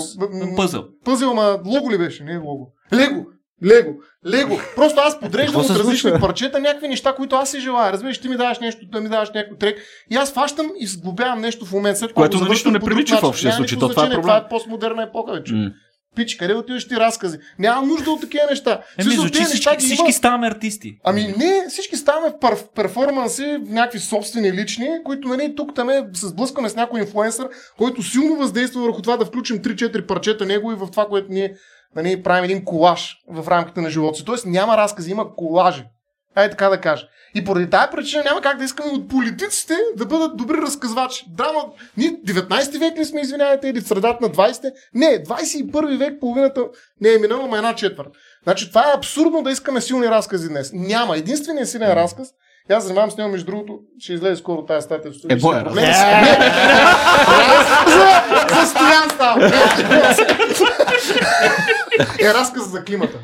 Пъзъл. Пъзел, ама лого ли беше? Не лого. Лего. Лего. Лего. Просто аз подреждам от различни парчета някакви неща, които аз си желая. Разбираш, ти ми даваш нещо, да ми даваш някой трек. И аз фащам и сглобявам нещо в момента. След Което го на нищо не прилича в общия случай. То това е проблем. Това е постмодерна епоха вече. М. Пич, къде отиваш ти разкази? Няма нужда от такива неща. Еми, смисъл, звучи всички, неща всички има. ставаме артисти. Ами не, всички ставаме в пер, перформанси, в някакви собствени лични, които нали, тук там е, се сблъскаме с някой инфлуенсър, който силно въздейства върху това да включим 3-4 парчета него и в това, което ние нали, правим един колаж в рамките на живота си. Тоест няма разкази, има колажи. Ай така да кажа. И поради тази причина няма как да искаме от политиците да бъдат добри разказвачи. Драма, ние 19 век ли сме, извинявайте, или средата на 20-те? Не, 21 век половината не е минала, ама една четвърт. Значи това е абсурдно да искаме силни разкази днес. Няма. Единственият силен разказ, и аз занимавам с него, между другото, ще излезе скоро тази статия. в студио. Е, боя, за- За Стоян става. Е разказ за климата.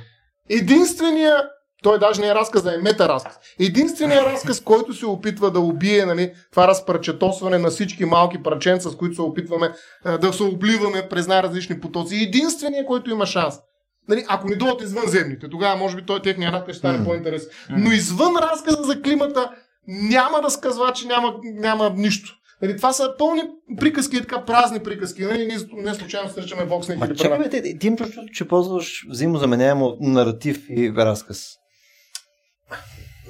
Единствения Той даже не е разказ, а е метаразказ. Единственият разказ, който се опитва да убие нали, това разпарчетосване на всички малки парченца, с които се опитваме а, да се обливаме през най-различни потоци. Единственият, който има шанс. Нали, ако ни дойдат извънземните, тогава може би той техния разказ ще стане по-интересен. Но извън разказа за климата няма разказвачи, няма, няма нищо. Нали, това са пълни приказки, така празни приказки. Нали, ние не случайно се речеме Vox Ма чакай, права. бе, ти, ти чувството, че ползваш взаимозаменяемо наратив и разказ.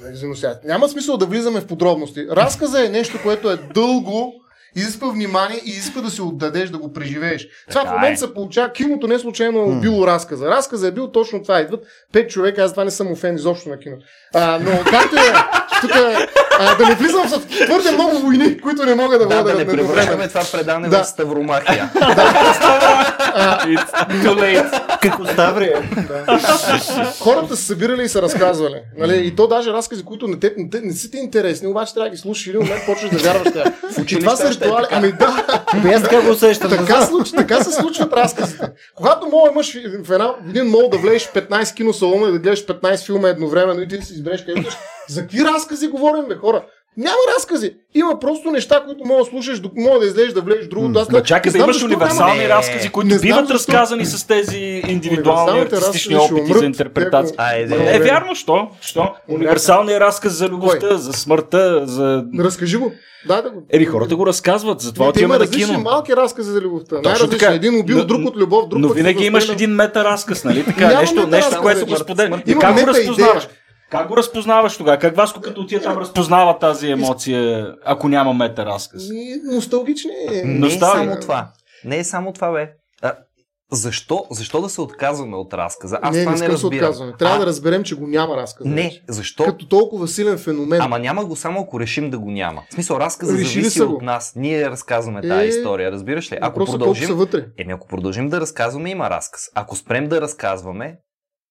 Нали. Няма смисъл да влизаме в подробности. Разказа е нещо, което е дълго, изисква внимание и изисква да се отдадеш, да го преживееш. Това в момента е. се получава, киното не случайно е М. убило разказа. Разказа е бил точно това. Идват пет човека, аз това не съм офен изобщо на кино. А, но както е, тук а, да не влизам в твърде много войни, които не мога да Да, водя да не едновременно. превръщаме това предане Да. в ставромахия. Какво става, бе? Хората са събирали и са разказвали. Нали? И то даже разкази, които не, те, не, те, не са ти интересни, обаче трябва да ги слушаш и един момент почваш да вярваш в тях. И това са е ритуали. Ами да, Ами аз така го усещам. така, случ, така се случват разказите. Когато моят мъж в, в една, в един мол да влезеш в 15 киносалона и да гледаш 15 филма едновременно и ти да си избереш къде отидеш, за какви разкази говорим, бе, хора? Няма разкази. Има просто неща, които мога да слушаш, док- мога да излезеш да влезеш в друго. Аз Ма не- чакай не да имаш универсални няма- разкази, Не които знам биват защо- разказани с тези индивидуални артистични опити за интерпретация. Те Айде. Е, вярно, що? що? Универсалният разказ за любовта, за смъртта, за... Разкажи го. Дай да го. Еми, хората го разказват, затова има отиваме на различни кино. малки разкази за любовта. Точно така. Един убил Но- друг от любов, друг Но винаги имаш един мета разказ, нали така? Нещо, нещо, което го споделя. И Има как го разпознаваш? Как го разпознаваш тогава? Как Васко като отиде там разпознава тази емоция, ако няма мета разказ? Носталгични. Не е само това. Не е само това, бе. А, защо, защо да се отказваме от разказа? Аз не, това не не да се разбирам. отказваме. Трябва а, да разберем, че го няма разказ. Не, защо? Като толкова силен феномен. Ама няма го само ако решим да го няма. В смисъл, разказа Решили зависи от нас. Ние разказваме тази Е, история, разбираш ли? Ако е продължим, са вътре. еми ако продължим да разказваме, има разказ. Ако спрем да разказваме,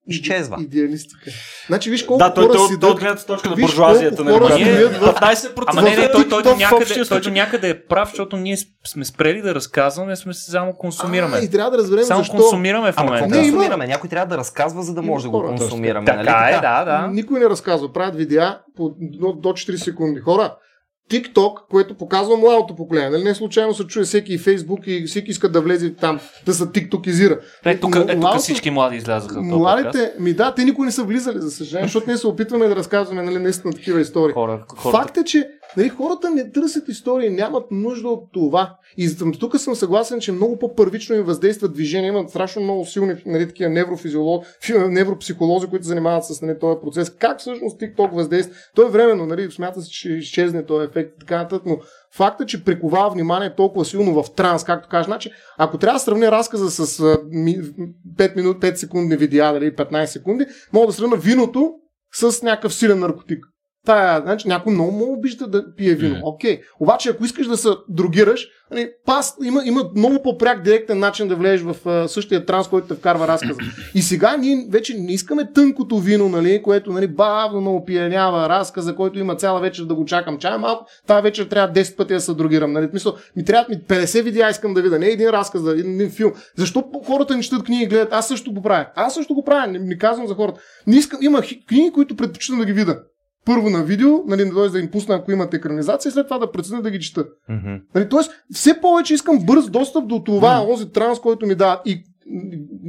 изчезва. Идеалистика. Значи виж колко Да, той, хора той, си той, дадат- гледната точка на буржуазията. нали? стоят в- 15% Ама не, не, той, той, до някъде, той някъде е прав, защото ние сме спрели да разказваме, сме се само консумираме. А, и трябва да разберем само защо. консумираме в Ама момента. какво Не, има- консумираме? Някой трябва да разказва, за да може да го консумираме. Така нали? е, да, да. Никой не разказва. Правят видеа по, до 4 секунди. Хора, TikTok, което показва младото поколение. Нали? Не случайно се чуе всеки и Facebook и всеки иска да влезе там, да се тиктокизира. Е, тук, е, тук младото- всички млади излязаха. Младите, ми да, те никой не са влизали, за съжаление, защото ние се опитваме да разказваме нали, наистина такива истории. Хора, хората Факт е, че нали, хората не търсят истории, нямат нужда от това. И тук съм съгласен, че много по-първично им въздейства движение. Имат страшно много силни нали, такива невропсихолози, които занимават с нали, този процес. Как всъщност TikTok въздейства? Той е временно, нали, смята се, че изчезне този ефект и така нататък, но факта, че приковава внимание толкова силно в транс, както кажа, значи, ако трябва да сравня разказа с а, ми, 5 минути, 5 секундни видеа, дали 15 секунди, мога да сравня виното с някакъв силен наркотик. Тая, значи, някой много, много обижда да пие вино. Окей. Обаче, ако искаш да се другираш, нали, пас, има, има много по-пряк директен начин да влезеш в а, същия транс, който те вкарва разказа. И сега ние вече не искаме тънкото вино, нали, което нали, бавно ме опиянява разказа, който има цяла вечер да го чакам. Чая малко, тази вечер трябва 10 пъти да се другирам. Нали. В Смисъл, ми трябва ми 50 видеа искам да видя, не един разказ, да, един, един филм. Защо хората не четат книги и гледат? Аз също го правя. Аз също го правя, не, не казвам за хората. Не искам, има хи- книги, които предпочитам да ги видя. Първо на видео, нали, т.е. да им пусна, ако имат екранизация, и след това да преценя да ги чета. Мгм. Нали, тоест, все повече искам бърз достъп до това, този транс, който ми дават. И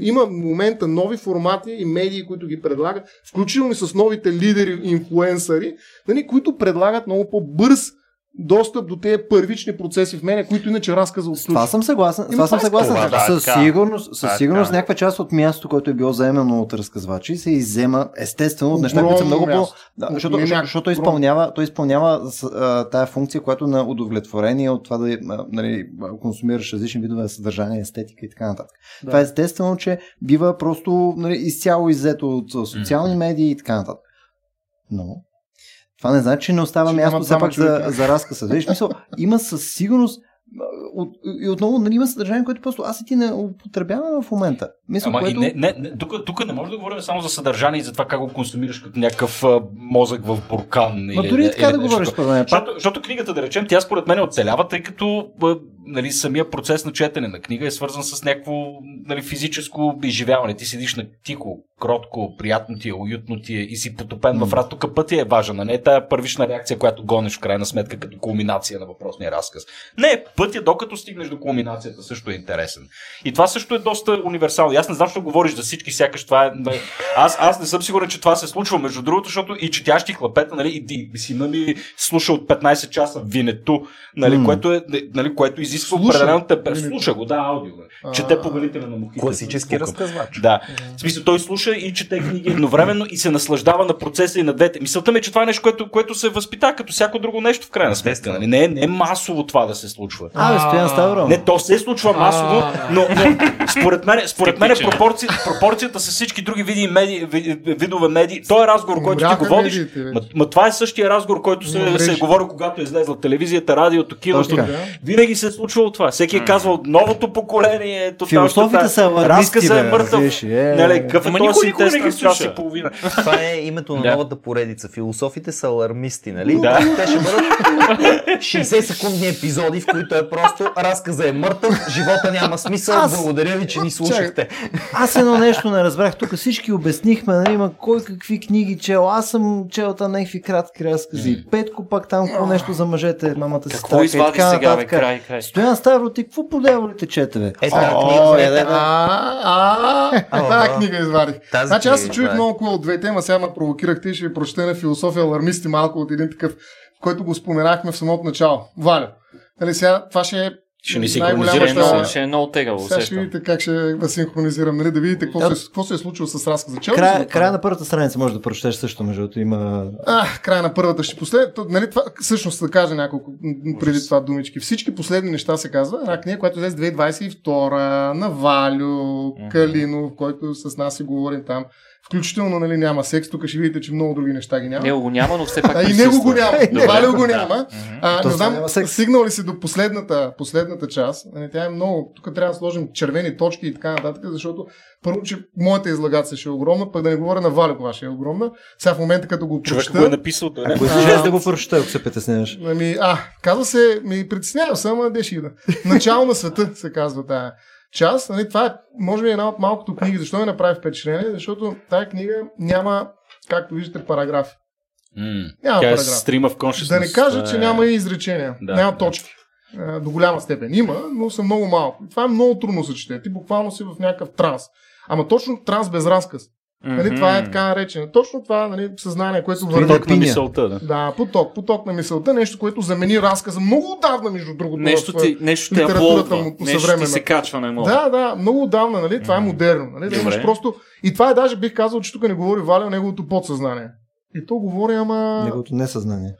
има в момента нови формати и медии, които ги предлагат, включително и с новите лидери, инфлуенсъри, нали, които предлагат много по-бърз достъп до тези първични процеси в мене, които иначе разказа С това съм съгласен. Има това съм съгласен. това, да, със така. сигурност, със Така. сигурност някаква част от мястото, което е било заемано от разказвачи, се иззема естествено от неща, които са много по... Да, защото, защото той огромно. изпълнява, той изпълнява а, тая функция, която на удовлетворение от това да нали, консумираш различни видове съдържание, естетика и така нататък. Да. Това е естествено, че бива просто нали, изцяло иззето от социални медии и така нататък. Но това не значи, че не остава място все пак за, за разказ. Виж, смисъл, има със сигурност от, и отново нали, има съдържание, което просто аз и ти не употребяваме в момента. Мисля, Ама което... и не, не, не, тук, тук не може да говорим само за съдържание и за това как го консумираш като някакъв а, мозък в буркан. Ма или, дори и така или да нещо говориш, според мен. Защото, защото книгата, да речем, тя според мен оцелява, тъй като нали, самия процес на четене на книга е свързан с някакво нали, физическо изживяване. Ти седиш на тихо, кротко, приятно ти е, уютно ти е и си потопен в раз. Тук пътя е важен, а не е тая първична реакция, която гониш в крайна сметка като кулминация на въпросния разказ. Не, пътя докато стигнеш до кулминацията също е интересен. И това също е доста универсално. И Аз не знам, защо говориш за всички, сякаш това е. нали, Аз, аз не съм сигурен, че това се случва, между другото, защото и четящи хлапета, нали, и, и сина ми слуша от 15 часа Винето, нали, М. което, е, нали, което изисква Слуша определено. Винето. Слуша го, да, аудио. Бе. Чете повелителя на мухите. Класически Пукам. разказвач. Да. В смисъл, той слуша и чете книги едновременно и се наслаждава на процеса и на двете. Мисълта ми е, че това е нещо, което, което се възпита като всяко друго нещо в крайна сметка. Нали? Не, е- не е масово това да се случва. А, Стоян Ставро. Не, то се случва масово, но, но според мен, според мен Скептичен. пропорци, пропорцията с всички други види, медии, ви- видове медии, то е разговор, който ти го водиш. Ма, ма, това е същия разговор, който се, се е говорил, когато е излезла телевизията, радиото, киното. Винаги се е случвало това. Всеки е казвал, новото поколение е тотално Философите са алармисти, Разказа е мъртъв. е. Нали, какъв е този не на час и половина? Това е името на новата поредица. Философите са алармисти, нали? Да. Те ще бъдат 60 секундни епизоди, в които е просто разказа е мъртъв, живота няма смисъл, Аз- благодаря ви, че ни слушахте. Аз едно нещо не разбрах. Тук всички обяснихме, нали, има кой какви книги чел. Аз съм чел там някакви кратки разкази. Петко пак там какво нещо за мъжете, мамата си. Какво извади сега, бе, край, край. Стоян Ставро, ти какво по дяволите чете, бе? Е, тази О, книга, е, е, да, да. А, а, тази книга извадих. Тази Значи аз се чуих много хубаво от двете, ама сега ме провокирахте и ще ви прочета на философия алармисти малко от един такъв, който го споменахме в самото начало. Валя. Нали сега, това ще е Ще ни Ще е ще е много тегаво. Сега ще видите как ще синхронизирам, нали, да видите какво, Да. се, какво се е случило с разказа. Си Края, края на първата страница може да прочетеш също, между другото има... А, края на първата ще послед. То, нали, това, всъщност да кажа няколко преди това думички. Всички последни неща се казва. Една книга, която излезе 2022 на Валю, Калинов, който с нас си говорим там. Включително нали, няма секс. Тук ще видите, че много други неща ги няма. Него го няма, но все пак А и него го няма. Добре. Валю го няма. А, не знам, стигнал ли си до последната, последната част. Нали, Тя е много. Тук трябва да сложим червени точки и така нататък, защото първо, че моята излагация ще е огромна, пък да не говоря на Валю, кога ще е огромна. Сега в момента, като го Човек прочета, го е написал. Да, не? Ако искаш да го прочета, ако се притесняваш. Ами, а, казва се, ми притеснявам съм, а де ще ида. Начало на света се казва тая част. Нали, това е, може би, една от малкото книги. Защо ми направи впечатление? Защото тая книга няма, както виждате, параграфи. М. Няма Тя е параграф. стрима в. Да не кажа, че е- няма и изречения. Да, няма да. точки. До голяма степен. Има, но са много малко. И това е много трудно се чете. Ти буквално си в някакъв транс. Ама точно транс без разказ. Нали, това е така наречено. Точно това нали, съзнание, което върви. Поток на мисълта, да. Да, поток, поток на мисълта, нещо, което замени разказа много отдавна, между другото. Нещо ти, нещо те аплодва. му по Нещо ти се качва на. Да, да, много отдавна, нали? Това е модерно. Нали? Да имаш просто. И това е даже бих казал, че тук не говори Валя, неговото подсъзнание. И то говори, ама. Неговото несъзнание.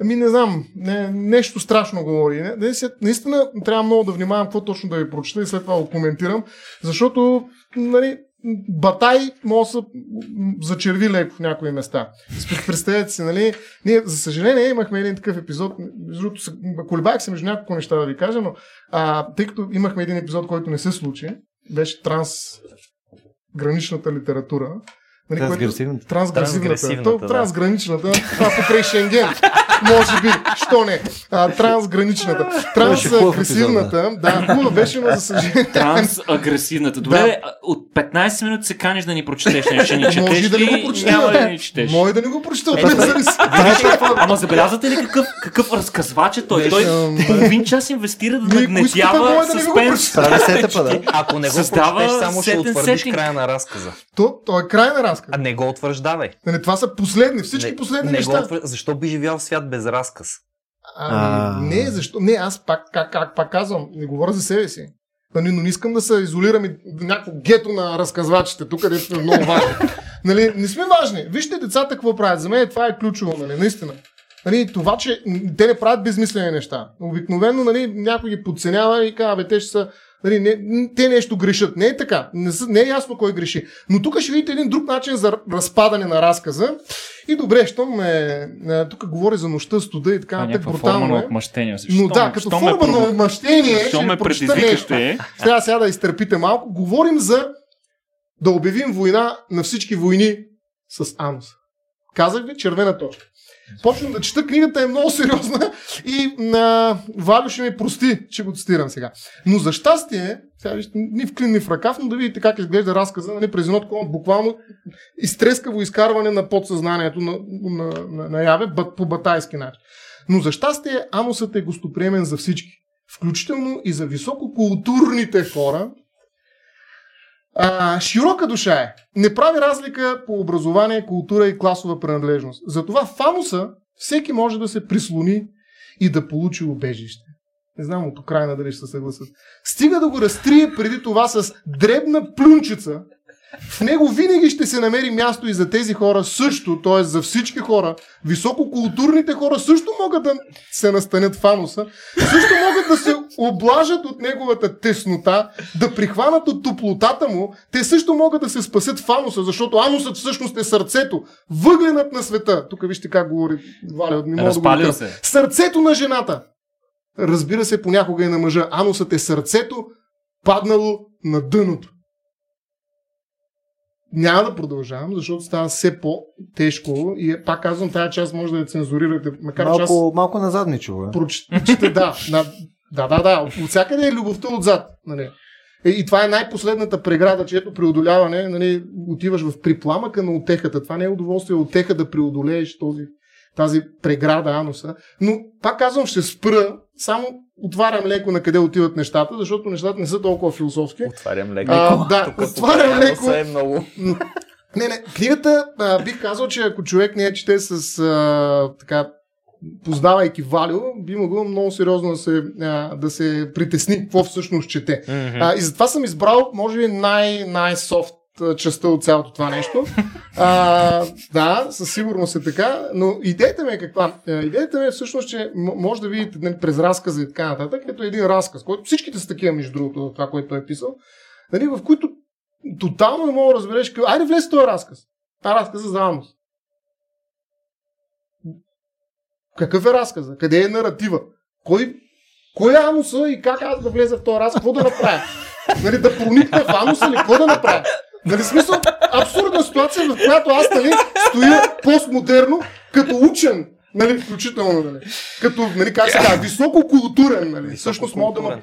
Ами не знам, не, нещо страшно говори. Не, не, наистина трябва много да внимавам какво точно да ви прочета и след това го коментирам, защото нали, батай може да се м, зачерви леко в някои места. Представете си, нали, ние за съжаление имахме един такъв епизод, другото, се- между няколко неща да ви кажа, но а, тъй като имахме един епизод, който не се случи, беше трансграничната литература. Нали, Трансгресивната. Трансгресивната. Трансгресивната, То, да. Трансграничната. Това покрай Шенген. Може би. Що не? А, трансграничната. Трансгресивната. Да, хубава беше, но за съжаление. Трансагресивната. Добре, Да. от 15 минути се каниш да ни прочетеш нещо. Ни Може четеш да не ли? го прочета. Няма да ни четеш. Може да не го прочета. Ама забелязвате ли какъв, какъв разказвач е той? Той половин час инвестира да нагнетява не сетъпа, да. Ако не го прочетеш, само ще утвърдиш края на разказа. То, то е край на разказ. А не го утвърждавай. Нали, това са последни, всички не, последни не неща. Го. Защо би живял в свят без разказ? Ами, А. не, защо? Не, аз пак, как, как пак казвам, не говоря за себе си. Нали, но не искам да се изолирам и някакво гето на разказвачите, тук където сме много важни. нали, не сме важни. Вижте децата какво правят. За мен това е ключово, нали, наистина. Нали, това, че те не правят безмислени неща. Обикновено нали, някой ги подценява и казва, бе, те ще са Нали, не, те нещо грешат. Не е така. Не, са, не е ясно кой греши. Но тук ще видите един друг начин за разпадане на разказа. И добре, щом ме, е, тук говори за нощта, студа и така е нататък. някаква форма Брутално на е. отмъщение. Но да, като форма на отмъщение, Що ме ти? Трябва сега да изтърпите малко. Говорим за да обявим война на всички войни с анус. Казах ви червена точка. Почвам да чета, книгата е много сериозна и на Валю ще ми прости, че го цитирам сега. Но за щастие, сега вижте, ни в клин, ни в ръкав, но да видите как изглежда разказа, нали, през едно такова буквално изтрескаво изкарване на подсъзнанието на, на, на, на яве по батайски начин. Но за щастие Амосът е гостоприемен за всички, включително и за висококултурните хора, а, широка душа е. Не прави разлика по образование, култура и класова принадлежност. Затова в всеки може да се прислони и да получи убежище. Не знам от Украина дали ще се съгласят. Стига да го разтрие преди това с дребна плюнчица, в него винаги ще се намери място и за тези хора също, т.е. за всички хора. Висококултурните хора също могат да се настанят в ануса, също могат да се облажат от неговата теснота, да прихванат от топлотата му. Те също могат да се спасят в ануса, защото анусът всъщност е сърцето, въгленът на света. Тук вижте как говори Валя, не мога да се. Сърцето на жената. Разбира се, понякога и на мъжа. Анусът е сърцето, паднало на дъното няма да продължавам, защото става все по-тежко и пак казвам, тази част може да я цензурирате. Макар малко, част, малко назад не чува. Прочете, да, на, да, да, да. От всякъде е любовта отзад. Нали. Е, и това е най-последната преграда, чието преодоляване нали, отиваш в припламъка на отехата. Това не е удоволствие отеха да преодолееш този, тази преграда ануса. Но пак казвам, ще спра, само отварям леко на къде отиват нещата, защото нещата не са толкова философски. Отварям леко. А, да, Тук отварям леко. Е много. Не, не, книгата а, бих казал, че ако човек не е чете с а, така познавайки Валио, би могло много сериозно да се, а, да се притесни какво всъщност чете. Mm-hmm. А, и затова съм избрал, може би, най- най-софт частта от цялото това нещо. А, да, със сигурност е така, но идеята ми е каква? Идеята ми е всъщност, че може да видите нали, през разказа и така нататък, като един разказ, който всичките са такива, между другото, това, което той е писал, нали, в които тотално не мога да разбереш, айде влез този разказ. Това разказ за Амос. Какъв е разказа? Къде е наратива? Кой, кой е Амоса и как аз да влеза в този разказ? Какво да направя? Нали, да проникна в Амоса или какво да направя? Нали смисъл, абсурдна ситуация, в която аз нали, стоя постмодерно, като учен, нали, включително, нали, като, нали, как се казва, висококултурен, нали, високо всъщност мога да ме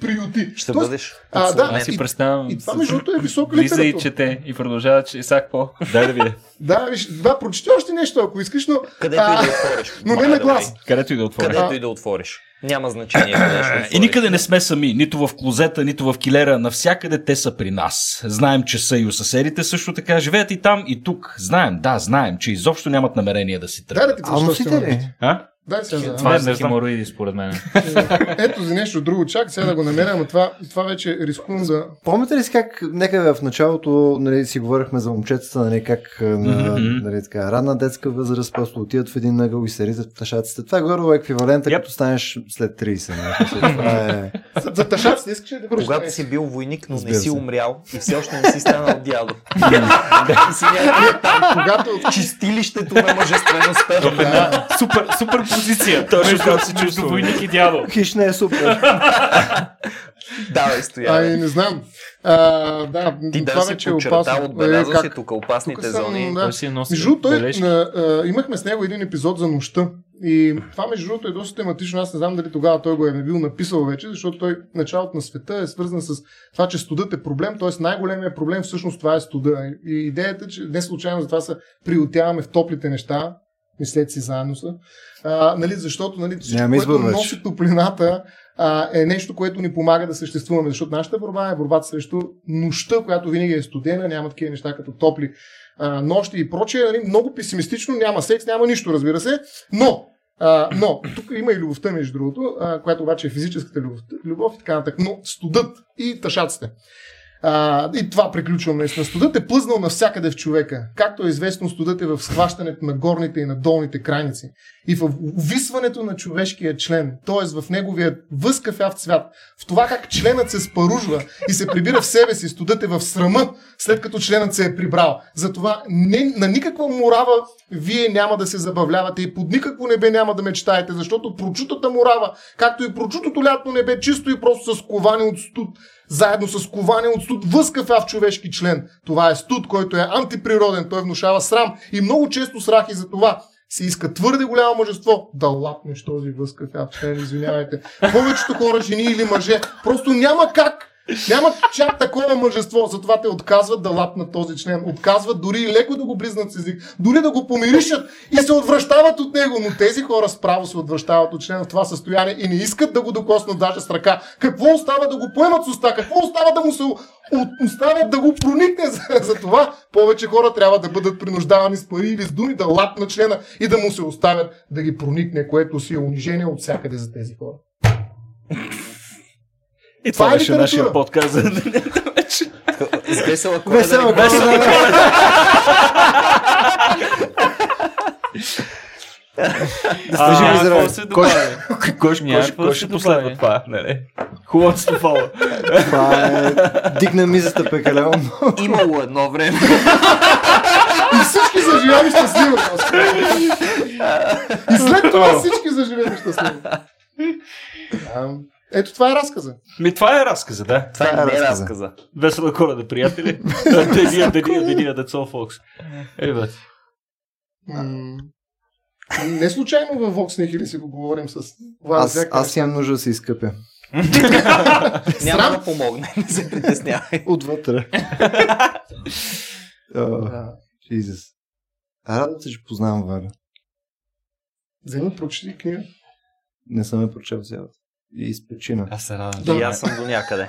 приюти. Ще Тоест, бъдеш. А, да, аз си представям. И това, между другото, е висока литература. Влиза и чете и продължава, че Исак по. Дай да видя. Да, виж, да, прочети още нещо, ако искаш, но... Където а, и да отвориш. Но не на глас. Където и да отвориш. Където и да отвориш. Няма значение къде И никъде не сме сами, нито в клозета, нито в килера, навсякъде те са при нас. Знаем, че са и у съседите също така, живеят и там, и тук. Знаем, да, знаем, че изобщо нямат намерение да си тръгнат. Да, да ти ли? А? Дай сега. Това е за хемороиди, според мен. Ето за нещо друго. Чак сега да го намеря, но това, това вече рискувам да... Помните ли си как нека в началото нали, си говорихме за момчетата, нали, как на нали, така, ранна детска възраст просто отиват в един ъгъл и се ризат в ташаците. Това е горе еквивалента, yep. като станеш след 30. Нали. Това е... За, за ташаците искаш ли да го Когато си бил войник, но не си умрял и все още не си станал дядо. си Когато чистилището на мъжествеността. Супер, супер позиция. Точно как се чувства. Войник и дявол. Хищ не е супер. Давай, стоя. Ай, не знам. А, да, Ти това да вече е опасно. Е, си тук опасните съм, зони. Да. Той между той, а, а, имахме с него един епизод за нощта. И това, между другото, е доста тематично. Аз не знам дали тогава той го е бил написал вече, защото той началото на света е свързан с това, че студът е проблем. Т.е. най-големият проблем всъщност това е студа. И идеята, че не случайно за това се приотяваме в топлите неща, мислете си заедно са. А, нали, защото нали, всичко, което носи топлината, а, е нещо, което ни помага да съществуваме. Защото нашата борба е борбата срещу нощта, която винаги е студена, няма такива неща като топли а, нощи и прочее. Нали, много песимистично, няма секс, няма нищо, разбира се. Но а, но, тук има и любовта, между другото, а, която обаче е физическата любов, любов и така нататък. Но студът и тъшаците. А, и това приключвам наистина. Студът е плъзнал навсякъде в човека. Както е известно, студът е в схващането на горните и на долните крайници. И в увисването на човешкия член, т.е. в неговия възкафяв цвят. В това как членът се спаружва и се прибира в себе си. Студът е в срама, след като членът се е прибрал. Затова не, на никаква морава вие няма да се забавлявате и под никакво небе няма да мечтаете, защото прочутата морава, както и прочутото лятно небе, чисто и просто с ковани от студ, заедно с коване от студ възкафяв човешки член. Това е студ, който е антиприроден, той внушава срам и много често страх и за това се иска твърде голямо мъжество да лапнеш този възкафяв член, извинявайте. Повечето хора, жени или мъже, просто няма как няма чак такова мъжество, затова те отказват да лапнат този член. Отказват дори и леко да го бризнат с език, дори да го помиришат и се отвръщават от него. Но тези хора справо се отвръщават от члена в това състояние и не искат да го докоснат даже с ръка. Какво остава да го поемат с уста? Какво остава да му се оставят да го проникне за, за това? Повече хора трябва да бъдат принуждавани с пари или с думи да лапнат члена и да му се оставят да ги проникне, което си е унижение от всякъде за тези хора. И това, Това беше нашия подкаст за вече. Весела Весела коледа. Стежи А, ми какво здраве. се Кой кой кой ще- кой да последва това? Нали? Хубаво се фала. Това е... Дигна мизата пекалено. Имало едно време. И всички заживяли щастливо. И след това всички заживели щастливо. Ето това е разказа. Ми това е разказа, да. Това Това е е не разказа. разказа. Весела коледа, приятели. Дения, дения, дения, that's all, folks. Е, бе. Не случайно във Vox Nihili си го говорим с вас. Аз, аз имам нужда да се изкъпя. Няма да помогне, не се притеснявай. Отвътре. Jesus. Радвам се, че познавам Валя. Вземи, прочети книга. Не съм я прочел цялата. И с причина. Аз се радвам. Да. И аз съм до някъде.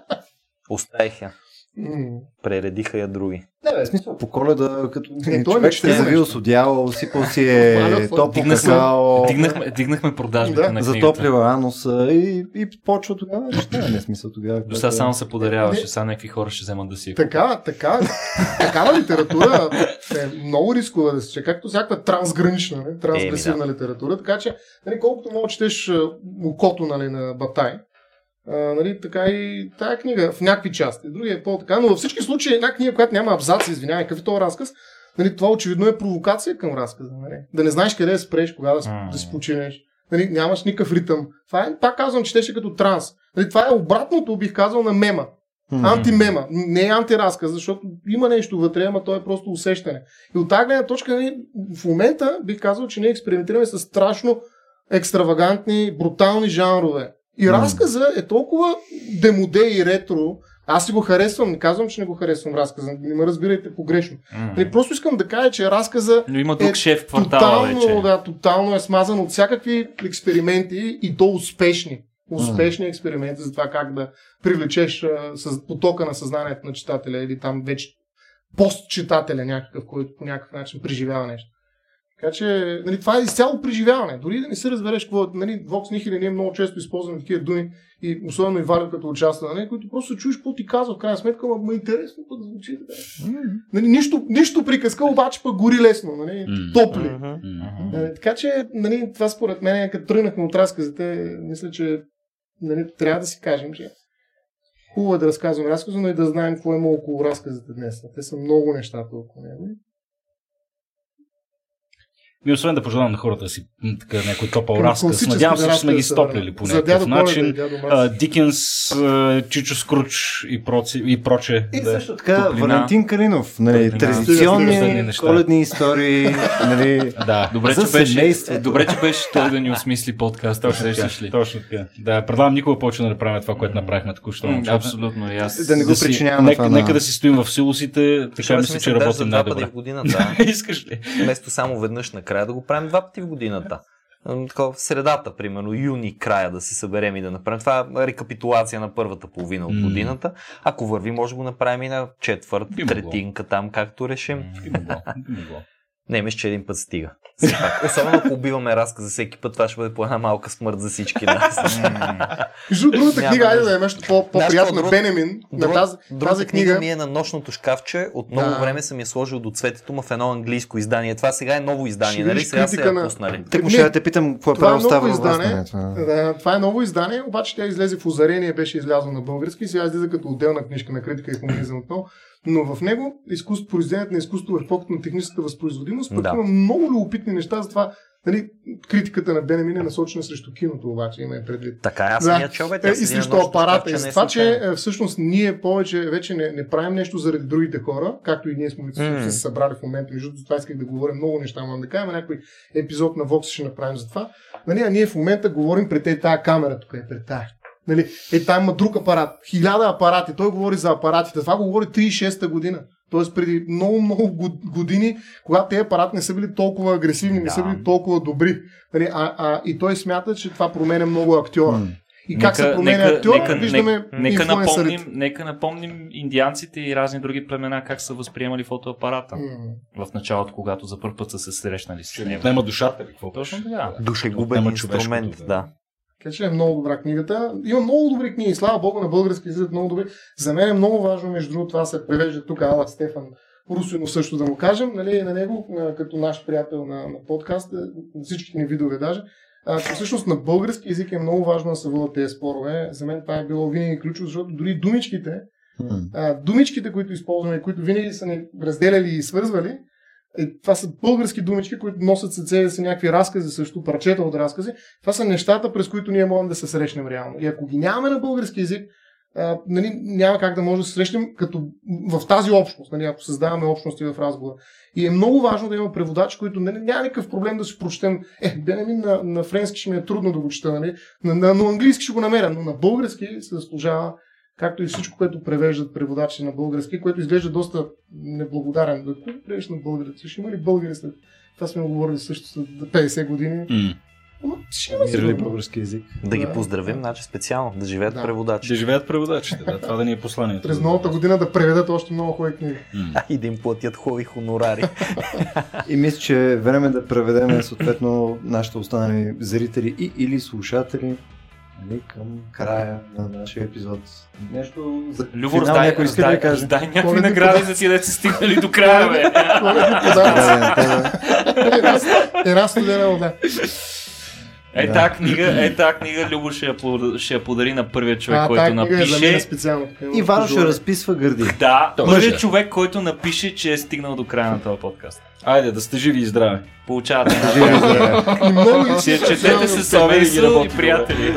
Оставих я. М, Прередиха я други. Не, бе, смисъл по коледа, като Е, той човек не се е завил с одяло, сипал си е топло какао, Дигнахме, дигнахме продажбите Да. на книгата. затоплила ануса и, и почва тогава. Ще не е смисъл тогава. До сега само се подаряваше, Не. сега някакви хора ще вземат да си Така, така, такава литература е много рискува да се че, както всяка трансгранична, не? трансгресивна литература, така че нали, колкото мога четеш а, окото нали, на Батай, а, нали, така и тая книга в някакви части. Другия е по-така, но във всички случаи една книга, която няма абзаци, извинявай, какъв е този разказ, нали, това очевидно е провокация към разказа. Нали? Да не знаеш къде да спреш, кога да, да си починеш. Нали, нямаш никакъв ритъм. Това е, пак казвам, четеше като транс. Нали, това е обратното, бих казал, на мема. М. Антимема. Не е антиразказ, защото има нещо вътре, ама то е просто усещане. И от тази гледна точка, нали, в момента бих казал, че ние експериментираме с страшно екстравагантни, брутални жанрове. И М. разказа е толкова демоде и ретро. Аз си го харесвам, не казвам, че не го харесвам разказа, не ме разбирайте погрешно. М. Нали, просто искам да кажа, че разказа Но има друг е шеф квартала тотално, вече. да, тотално е смазан от всякакви експерименти и то успешни. Успешни експерименти за това как да привлечеш а, с потока на съзнанието на читателя или там вече постчитателя някакъв, който по някакъв начин преживява нещо. Така че, нали, това е изцяло преживяване. Дори да не се разбереш какво. е, Нали, Vox Nihili ние много често използваме такива думи и особено и Валя като участва, нали, които просто чуеш какво ти казва в крайна сметка, ама ма интересно пък звучи така. Нали, нищо, нищо приказка, обаче пък гори лесно, нали, топли. Нали, така че, нали, това според мен, като тръгнахме от разказите, мисля, че нали, трябва да си кажем, че хубаво е да разказваме разказа, но и да знаем какво има около разказите днес. Те са много нещата около него. И освен да пожелавам на хората да си така някой топъл разказ, надявам се, че сме ги стоплили по някакъв начин. А, Дикенс, Чичо Скруч и, проци, и проче. И да. също така, Топлина. Валентин Калинов, нали, Топлина. Традиционни коледни истории, нали, Да, Добре, че беше, е, добре, че беше той да ни осмисли подкаста. Точно така. ли? Точно така. Да, предлагам никога повече да не правим това, което направихме току-що. Абсолютно. И аз... Да не го причиняваме нека, на- да си стоим в силосите, така мисля, че работим най-добре. Искаш ли? Вместо само веднъж накрая да го правим два пъти в годината. Такова в средата, примерно, юни края да се съберем и да направим. Това е рекапитулация на първата половина от годината. Ако върви, може да го направим и на четвърт, третинка там, както решим. Би могло, би могло. Не, мисля, че един път стига. Особено ако убиваме разказа всеки път, това ще бъде по една малка смърт за всички нас. Между другата книга, айде да е нещо по- по-приятно на Бенемин. Друг, тази, книга ми е на нощното шкафче. От много Да. време съм я сложил до цветето му в едно английско издание. Това сега е ново издание, нали? Сега я на- пуснали. Тък му ще да те питам какво е е правил ново Ставро издание. Властане. Това... Е ново издание, обаче тя излезе в Озарение, беше излязло на български, сега излиза като отделна книжка на критика и комунизъм отново. Но в него изкуство, произведението на изкуство в епохата на техническата възпроизводимост пък Да. има много любопитни неща за това Нали, критиката на Бенемин е насочена срещу киното, обаче има и предвид. Така, аз Да. Е, аз и срещу апарата. И е това, че е, всъщност ние повече вече не, не правим нещо заради другите хора, както и ние сме М. се събрали в момента. Между другото, това исках да говорим много неща, но да кажем някой епизод на Vox ще направим за това. Нали, а ние в момента говорим пред е тая камера, тук е пред тая. Нали, е, там има друг апарат. Хиляда апарати. Той говори за апаратите. Това го говори 36-та година. Тоест преди много, много год- години, когато тези апарати не са били толкова агресивни, не са били толкова добри. Нали, а, а, и той смята, че това променя много актьора. М. И как се променя актьор, нека, виждаме нека, нека, инфлуенсърите. напомним, нека напомним индианците и разни други племена как са възприемали фотоапарата М. в началото, когато за първ път са се срещнали с него. отнема душата ли? Какво Точно така. Душегубен инструмент, да. Така че е много добра книгата. Има много добри книги. Слава Богу, на български език много добри. За мен е много важно, между другото, това се превежда тук Ала Стефан Русино също да му кажем, нали, на него, като наш приятел на, на подкаст, на всички ни видове даже, а, че всъщност на български език е много важно да се водят тези спорове. За мен това е било винаги ключово, защото дори думичките, а, думичките, които използваме, които винаги са ни разделяли и свързвали, е, това са български думички, които носят със себе си някакви разкази, също парчета от разкази. Това са нещата, през които ние можем да се срещнем реално. И ако ги нямаме на български язик, а, нали, няма как да може да се срещнем като в тази общност, нали, ако създаваме общности в разговора. И е много важно да има преводачи, които нали, няма никакъв проблем да си прочетем. Е, Бенемин на, на френски ще ми е трудно да го чета, нали? на, на, на английски ще го намеря, но на български се заслужава както и всичко, което превеждат преводачи на български, което изглежда доста неблагодарен. Да кой превежда на българите? Ще има ли българи след... Това сме го говорили също след 50 години. Ама ще има сигурно. български язик. Да ги Да. поздравим, значи специално, да живеят Да. преводачи. Ще живеят преводачите, да. Това да ни е посланието. През новата година да преведат още много хубави книги. А, и да им платят хубави хонорари. И мисля, че е време да преведем съответно нашите останали зрители и или слушатели нали, към края на нашия епизод. Нещо за Любо, финал раздай, някой иска да каже? раздай някакви награди за ти, да са стигнали до края, бе. Една- студена вода. Е, Да. тази книга, е, тази книга Любо ще я, ще я подари на първия човек, А, който е напише. специално. И Варо ще разписва гърди. Да, първият човек, който напише, че е стигнал до края на този подкаст. Айде, да сте живи и здрави. Получавате една. И много Си я лични четете специални с Това винаги семейство и приятели.